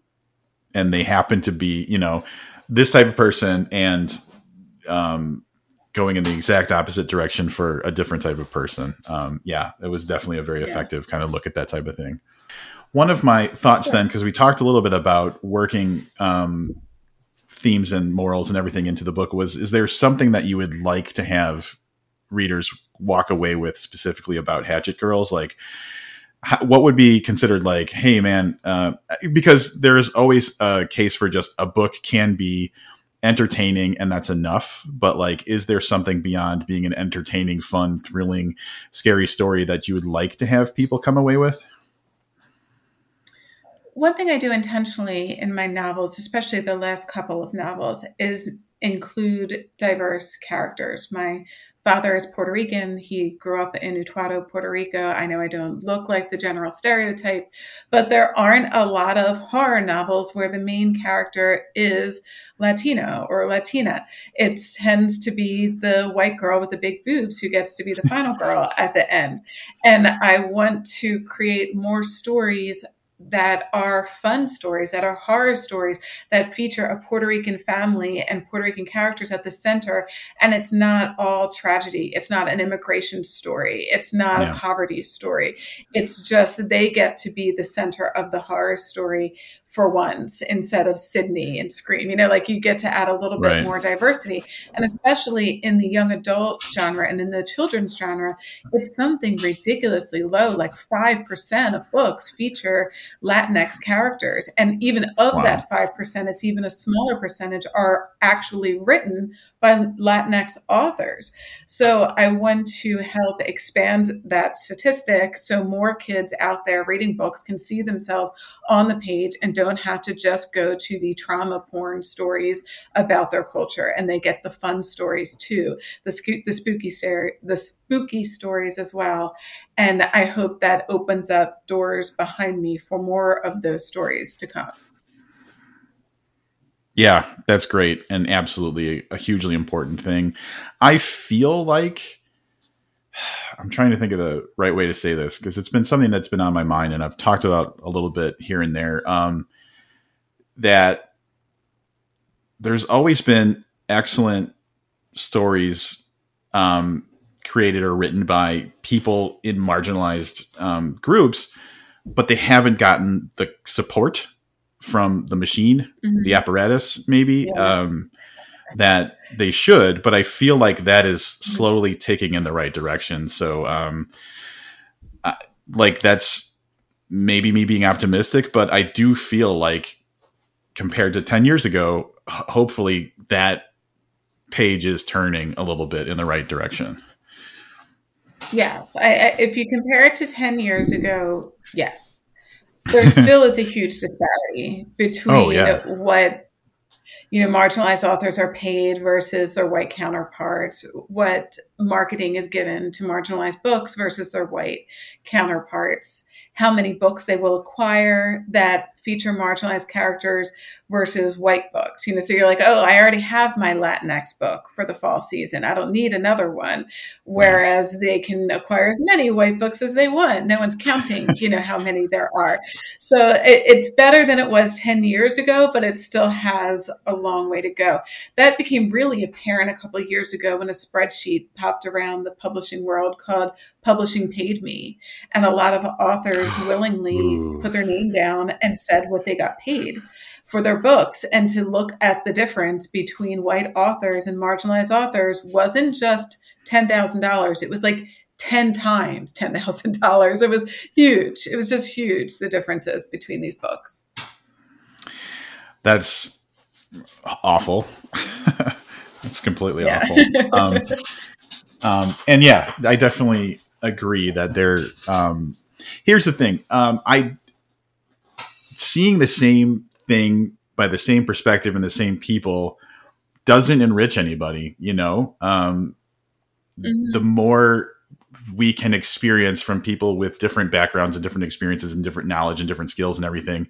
and they happen to be you know this type of person and um going in the exact opposite direction for a different type of person um yeah it was definitely a very yeah. effective kind of look at that type of thing one of my thoughts then, because we talked a little bit about working um, themes and morals and everything into the book, was is there something that you would like to have readers walk away with specifically about Hatchet Girls? Like, how, what would be considered like, hey, man, uh, because there's always a case for just a book can be entertaining and that's enough but like is there something beyond being an entertaining fun thrilling scary story that you would like to have people come away with
one thing I do intentionally in my novels, especially the last couple of novels, is include diverse characters. My father is Puerto Rican. He grew up in Utuado, Puerto Rico. I know I don't look like the general stereotype, but there aren't a lot of horror novels where the main character is Latino or Latina. It tends to be the white girl with the big boobs who gets to be the final girl at the end. And I want to create more stories that are fun stories, that are horror stories, that feature a Puerto Rican family and Puerto Rican characters at the center. And it's not all tragedy. It's not an immigration story. It's not yeah. a poverty story. It's just they get to be the center of the horror story for once instead of Sydney and Scream. You know, like you get to add a little bit right. more diversity. And especially in the young adult genre and in the children's genre, it's something ridiculously low, like 5% of books feature Latinx characters. And even of wow. that 5%, it's even a smaller percentage are actually written by Latinx authors. So I want to help expand that statistic so more kids out there reading books can see themselves on the page and don't have to just go to the trauma porn stories about their culture and they get the fun stories too, the, the spooky ser- the spooky stories as well. And I hope that opens up doors behind me for more of those stories to come.
Yeah, that's great and absolutely a hugely important thing. I feel like (sighs) I'm trying to think of the right way to say this because it's been something that's been on my mind and I've talked about a little bit here and there. Um, that there's always been excellent stories um, created or written by people in marginalized um, groups, but they haven't gotten the support from the machine, mm-hmm. the apparatus, maybe yeah. um, that they should. But I feel like that is mm-hmm. slowly taking in the right direction. So, um, I, like that's maybe me being optimistic, but I do feel like compared to ten years ago, hopefully that page is turning a little bit in the right direction.
Yes, I, I, if you compare it to ten years ago, yes, there (laughs) still is a huge disparity between oh, yeah. what you know marginalized authors are paid versus their white counterparts what marketing is given to marginalized books versus their white counterparts how many books they will acquire that feature marginalized characters versus white books. You know, so you're like, oh, I already have my Latinx book for the fall season. I don't need another one. Whereas they can acquire as many white books as they want. No one's counting, you know, how many there are. So it, it's better than it was 10 years ago, but it still has a long way to go. That became really apparent a couple years ago when a spreadsheet popped around the publishing world called Publishing Paid Me. And a lot of authors (sighs) willingly Ooh. put their name down and said what they got paid for their books and to look at the difference between white authors and marginalized authors wasn't just $10,000. It was like 10 times (laughs) $10,000. It was huge. It was just huge, the differences between these books.
That's awful. (laughs) That's completely yeah. awful. Um, um, and yeah, I definitely agree that there. Um, here's the thing. Um, I seeing the same thing by the same perspective and the same people doesn't enrich anybody you know? Um, mm-hmm. the more we can experience from people with different backgrounds and different experiences and different knowledge and different skills and everything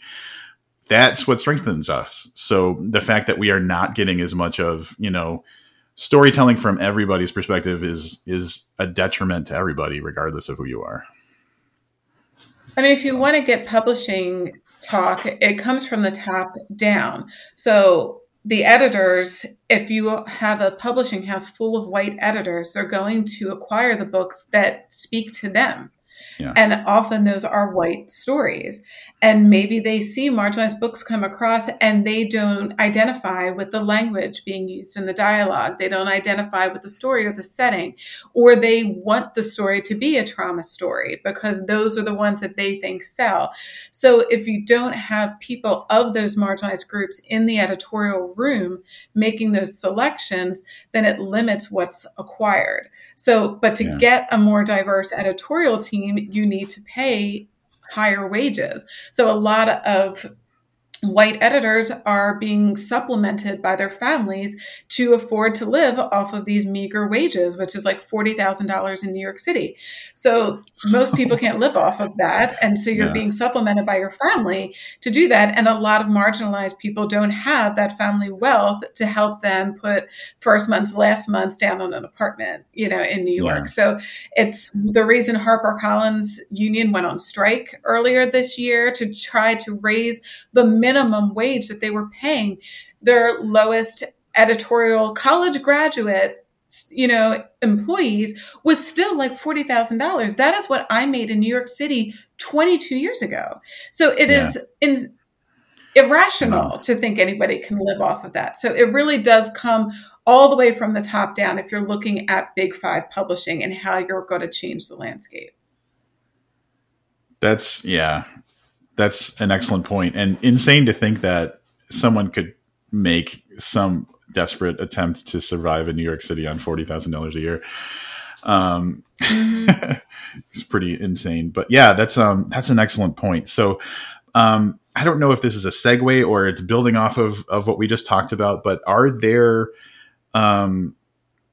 that's what strengthens us. So the fact that we are not getting as much of you know storytelling from everybody's perspective is is a detriment to everybody regardless of who you are.
I mean if you want to get publishing talk, it comes from the top down. So the editors, if you have a publishing house full of white editors, they're going to acquire the books that speak to them. Yeah. And often those are white stories. And maybe they see marginalized books come across and they don't identify with the language being used in the dialogue. They don't identify with the story or the setting, or they want the story to be a trauma story because those are the ones that they think sell. So if you don't have people of those marginalized groups in the editorial room making those selections, then it limits what's acquired. So, but to yeah. get a more diverse editorial team, you need to pay higher wages. So a lot of white editors are being supplemented by their families to afford to live off of these meager wages, which is like $40,000 in New York City. So most (laughs) people can't live off of that. And so you're yeah. being supplemented by your family to do that. And a lot of marginalized people don't have that family wealth to help them put first month's, last month's down on an apartment, you know, in New York. Yeah. So it's the reason HarperCollins union went on strike earlier this year to try to raise the minimum minimum wage that they were paying. Their lowest editorial college graduate you know employees was still like $40,000 that is what I made in New York City 22 years ago. So it yeah. is in, irrational no. to think anybody can live off of that. So it really does come all the way from the top down if you're looking at big 5 publishing and how you're going to change the landscape.
That's yeah that's an excellent point and insane to think that someone could make some desperate attempt to survive in New York City on forty thousand dollars a year. Um, (laughs) it's pretty insane, but yeah, that's um that's an excellent point. So, um, I don't know if this is a segue or it's building off of of what we just talked about, but are there, um,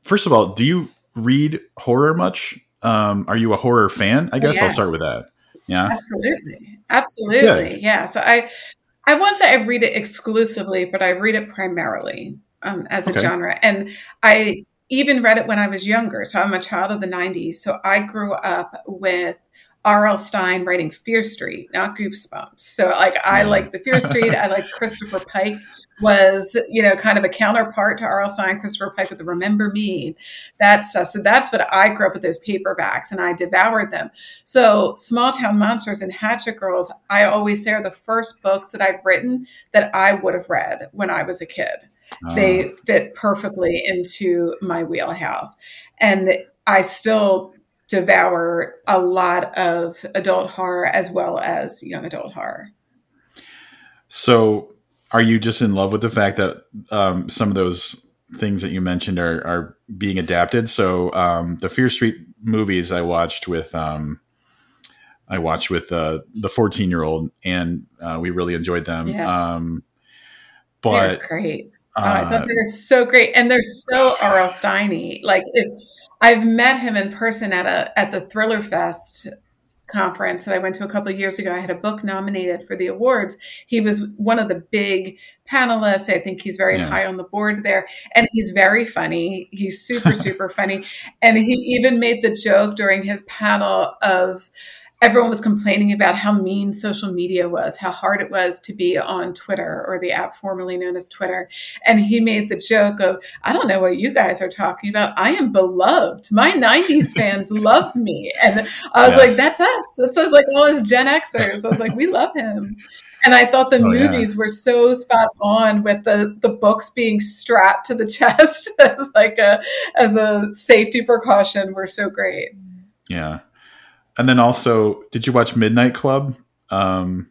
first of all, do you read horror much? Um, are you a horror fan? I guess yeah. I'll start with that. Yeah.
Absolutely. Absolutely. Yeah. So I I won't say I read it exclusively, but I read it primarily um, as a okay. genre. And I even read it when I was younger. So I'm a child of the 90s. So I grew up with R.L. Stine writing Fear Street, not Goosebumps. So like I like the Fear Street. I (laughs) like Christopher Pike was, you know, kind of a counterpart to R.L. Stine, Christopher Pike with the Remember Me, that stuff. So that's what I grew up with those paperbacks and I devoured them. So Small Town Monsters and Hatchet Girls, I always say are the first books that I've written that I would have read when I was a kid. They ah. fit perfectly into my wheelhouse. And I still devour a lot of adult horror as well as young adult horror.
So are you just in love with the fact that um, some of those things that you mentioned are, are being adapted? So um, the Fear Street movies I watched with um, I watched with uh, the 14 year old, and uh, we really enjoyed them. Yeah. Um, but
they're great. Oh, I thought they were so great, and they're so R.L. Steiny. Like if I've met him in person at a at the Thriller Fest conference that I went to a couple of years ago. I had a book nominated for the awards. He was one of the big panelists. I think he's very yeah. high on the board there. And he's very funny. He's super, (laughs) super funny. And he even made the joke during his panel of everyone was complaining about how mean social media was, how hard it was to be on Twitter or the app formerly known as Twitter. And he made the joke of, I don't know what you guys are talking about. I am beloved. My 90s (laughs) fans love me. And I was yeah. like, that's us. It says like all his Gen Xers. I was like, we love him. And I thought the oh, movies yeah. were so spot on with the, the books being strapped to the (laughs) chest as like a as a safety precaution were so great.
Yeah. And then also, did you watch Midnight Club? Um,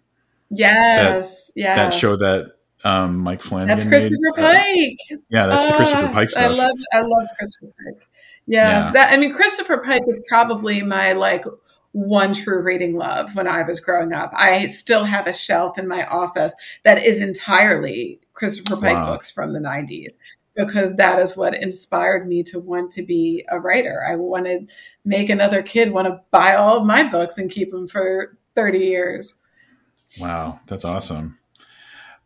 yes, yeah,
That show that um, Mike Flanagan.
That's Christopher
made.
Pike.
Uh, yeah, that's uh, the Christopher ah, Pike stuff.
I love, I love Christopher Pike. Yes, yeah, that. I mean, Christopher Pike was probably my like one true reading love when I was growing up. I still have a shelf in my office that is entirely Christopher Pike wow. books from the 90s because that is what inspired me to want to be a writer. I wanted to make another kid want to buy all of my books and keep them for 30 years.
Wow, that's awesome.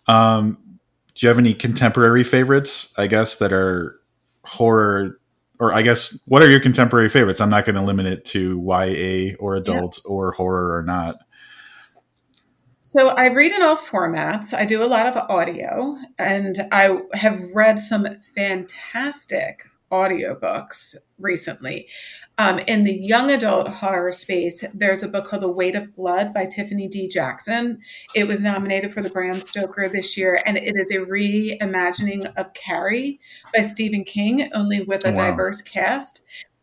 Um, do you have any contemporary favorites, I guess, that are horror or I guess what are your contemporary favorites? I'm not going to limit it to YA or adults or horror or not.
So I read in all formats. I do a lot of audio, and I have read some fantastic audiobooks recently. Um, in the young adult horror space, there's a book called The Weight of Blood by Tiffany D. Jackson. It was nominated for the Bram Stoker this year, and it is a reimagining of Carrie by Stephen King, only with a wow. diverse cast.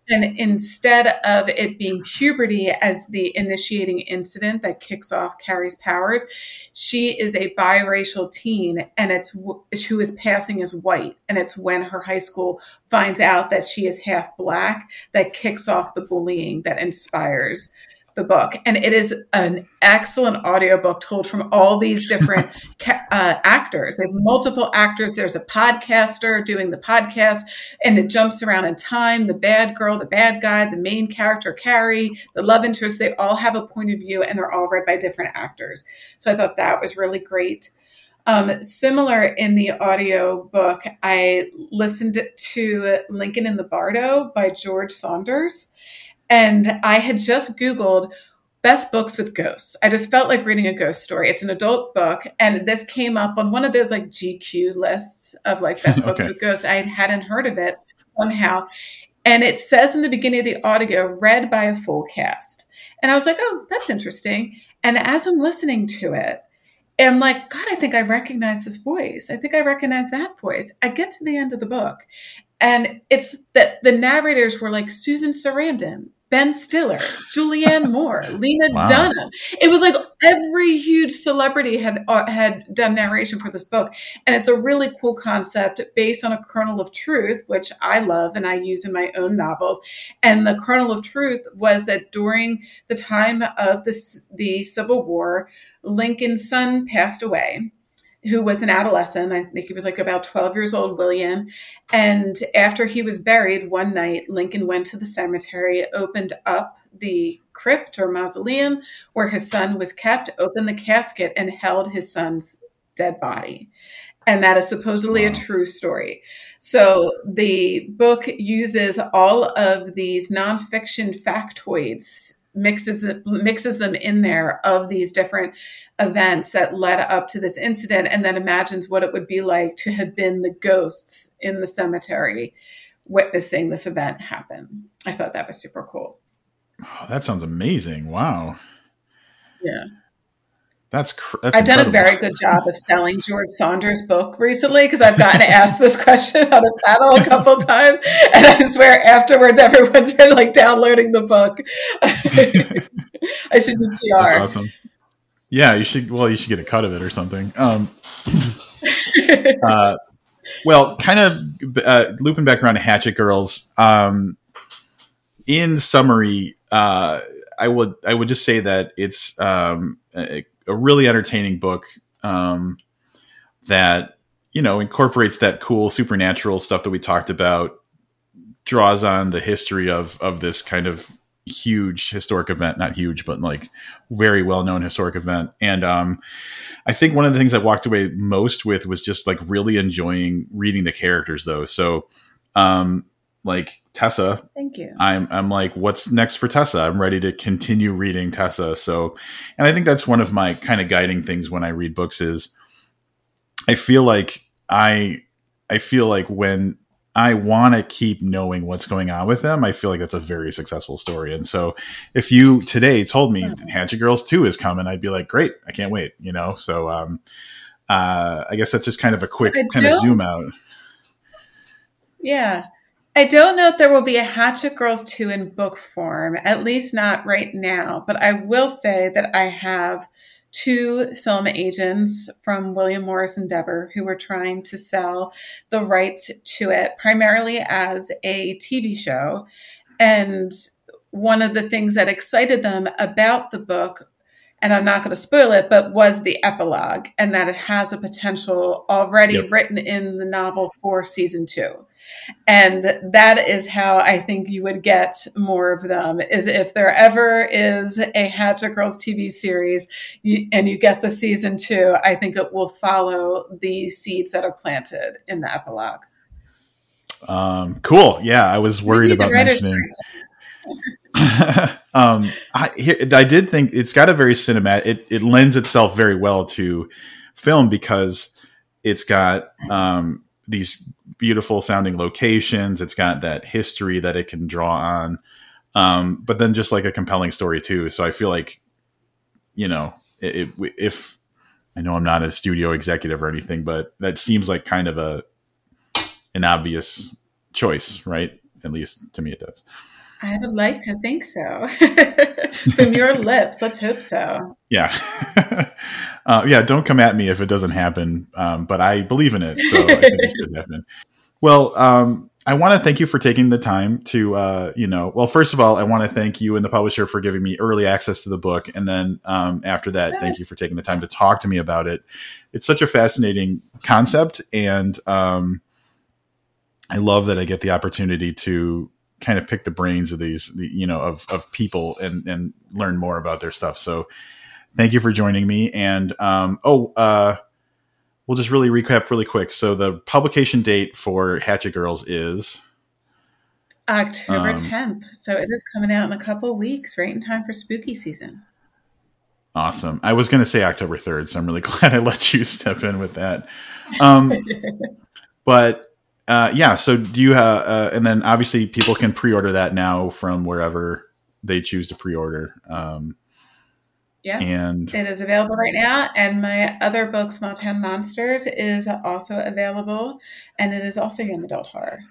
And instead of it being puberty as the initiating incident that kicks off Carrie's powers, she is a biracial teen and it's who is passing as white. And it's when her high school finds out that she is half black that kicks off the bullying that inspires the book and it is an excellent audiobook told from all these different (laughs) ca- uh, actors. They have multiple actors. There's a podcaster doing the podcast and it jumps around in time. The bad girl the bad guy the main character carrie the love interest they all have a point of view and they're all read by different actors. So i thought that was really great. Um, similar in the audio book, I listened to Lincoln in the Bardo by George Saunders. And I had just Googled best books with ghosts. I just felt like reading a ghost story. It's an adult book. And this came up on one of those like GQ lists of like (laughs) best books with ghosts. I hadn't heard of it somehow. And it says in the beginning of the audio, read by a full cast. And I was like, oh, that's interesting. And as I'm listening to it, I'm like, God, I think I recognize this voice. I think I recognize that voice. I get to the end of the book, and it's that the narrators were like Susan Sarandon, Ben Stiller, Julianne Moore, Lena wow. Dunham. It was like every huge celebrity had uh, had done narration for this book, and it's a really cool concept based on a kernel of truth, which I love and I use in my own novels. And the kernel of truth was that during the time of the the Civil War, Lincoln's son passed away who was an adolescent. I think he was like about 12 years old, William. And after he was buried one night, Lincoln went to the cemetery, opened up the crypt or mausoleum where his son was kept, opened the casket, and held his son's dead body. And that is supposedly wow. a true story. So the book uses all of these nonfiction factoids mixes mixes them in there of these different events that led up to this incident and then imagines what it would be like to have been the ghosts in the cemetery witnessing this event happen. I thought that was super cool.
Oh, that sounds amazing. Wow.
Yeah
that's, cr- that's
I've incredible. done a very good job of selling George Saunders' book recently because I've gotten (laughs) asked this question on a panel a couple (laughs) times, and I swear afterwards everyone's been like downloading the book. (laughs) I should do PR.
That's awesome. Yeah, you should. Well, you should get a cut of it or something. Um, uh, well, kind of uh, looping back around to Hatchet Girls. Um, in summary, uh, I would I would just say that it's um, a, really entertaining book um, that you know incorporates that cool supernatural stuff that we talked about draws on the history of of this kind of huge historic event not huge but like very well known historic event. And um i think one of the things i walked away most with was just like really enjoying reading the characters though. So um like Tessa.
Thank you.
I'm I'm like, what's next for Tessa? I'm ready to continue reading Tessa. So, and I think that's one of my kind of guiding things when I read books is I feel like I I feel like when I want to keep knowing what's going on with them, I feel like that's a very successful story. And so, if you today told me Hatchet Girls Two is coming, I'd be like, great, I can't wait. You know, so um, uh, I guess that's just kind of a quick kind of zoom out.
Yeah. I don't know if there will be a Hatchet Girls 2 in book form, at least not right now, but I will say that I have two film agents from William Morris Endeavor who were trying to sell the rights to it primarily as a TV show. And one of the things that excited them about the book and I'm not going to spoil it, but was the epilogue, and that it has a potential already yep. written in the novel for season two. And that is how I think you would get more of them is if there ever is a Hatchet Girls TV series you, and you get the season two, I think it will follow the seeds that are planted in the epilogue.
Um, cool. Yeah, I was worried about mentioning. (laughs) um, I, I did think it's got a very cinematic. It, it lends itself very well to film because it's got um, these beautiful sounding locations. It's got that history that it can draw on. Um, but then just like a compelling story too. So I feel like, you know, it, it, if I know I'm not a studio executive or anything, but that seems like kind of a an obvious choice, right? At least to me, it does.
I would like to think so. (laughs) From your (laughs) lips, let's hope so.
Yeah. (laughs) uh, yeah, don't come at me if it doesn't happen, um, but I believe in it, so I think it should (laughs) happen. Well, um, I want to thank you for taking the time to, uh, you know, well, first of all, I want to thank you and the publisher for giving me early access to the book. And then um, after that, thank you for taking the time to talk to me about it. It's such a fascinating concept. And um, I love that I get the opportunity to kind of pick the brains of these, you know, of, of people and, and learn more about their stuff. So thank you for joining me. And, um, oh, uh, we'll just really recap really quick. So the publication date for Hatchet Girls is
October um, 10th. So it is coming out in a couple weeks, right in time for spooky season.
Awesome. I was going to say October 3rd, so I'm really (laughs) glad I let you step in with that. Um, (laughs) but uh, yeah, so do you have, uh, and then obviously people can pre order that now from wherever they choose to pre order. Um,
yeah.
And
it is available right now. And my other book, Small Town Monsters, is also available. And it is also young adult horror.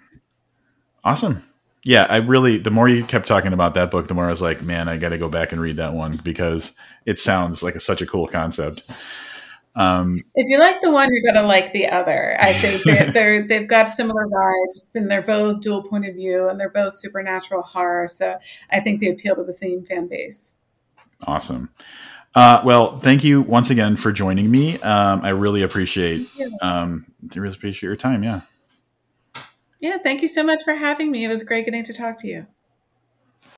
Awesome. Yeah, I really, the more you kept talking about that book, the more I was like, man, I got to go back and read that one because it sounds like a, such a cool concept. Um,
if you like the one, you're gonna like the other. I think they're, (laughs) they're they've got similar vibes, and they're both dual point of view, and they're both supernatural horror. So I think they appeal to the same fan base.
Awesome. Uh, well, thank you once again for joining me. Um, I really appreciate. Um, I really appreciate your time. Yeah.
Yeah. Thank you so much for having me. It was great getting to talk to you.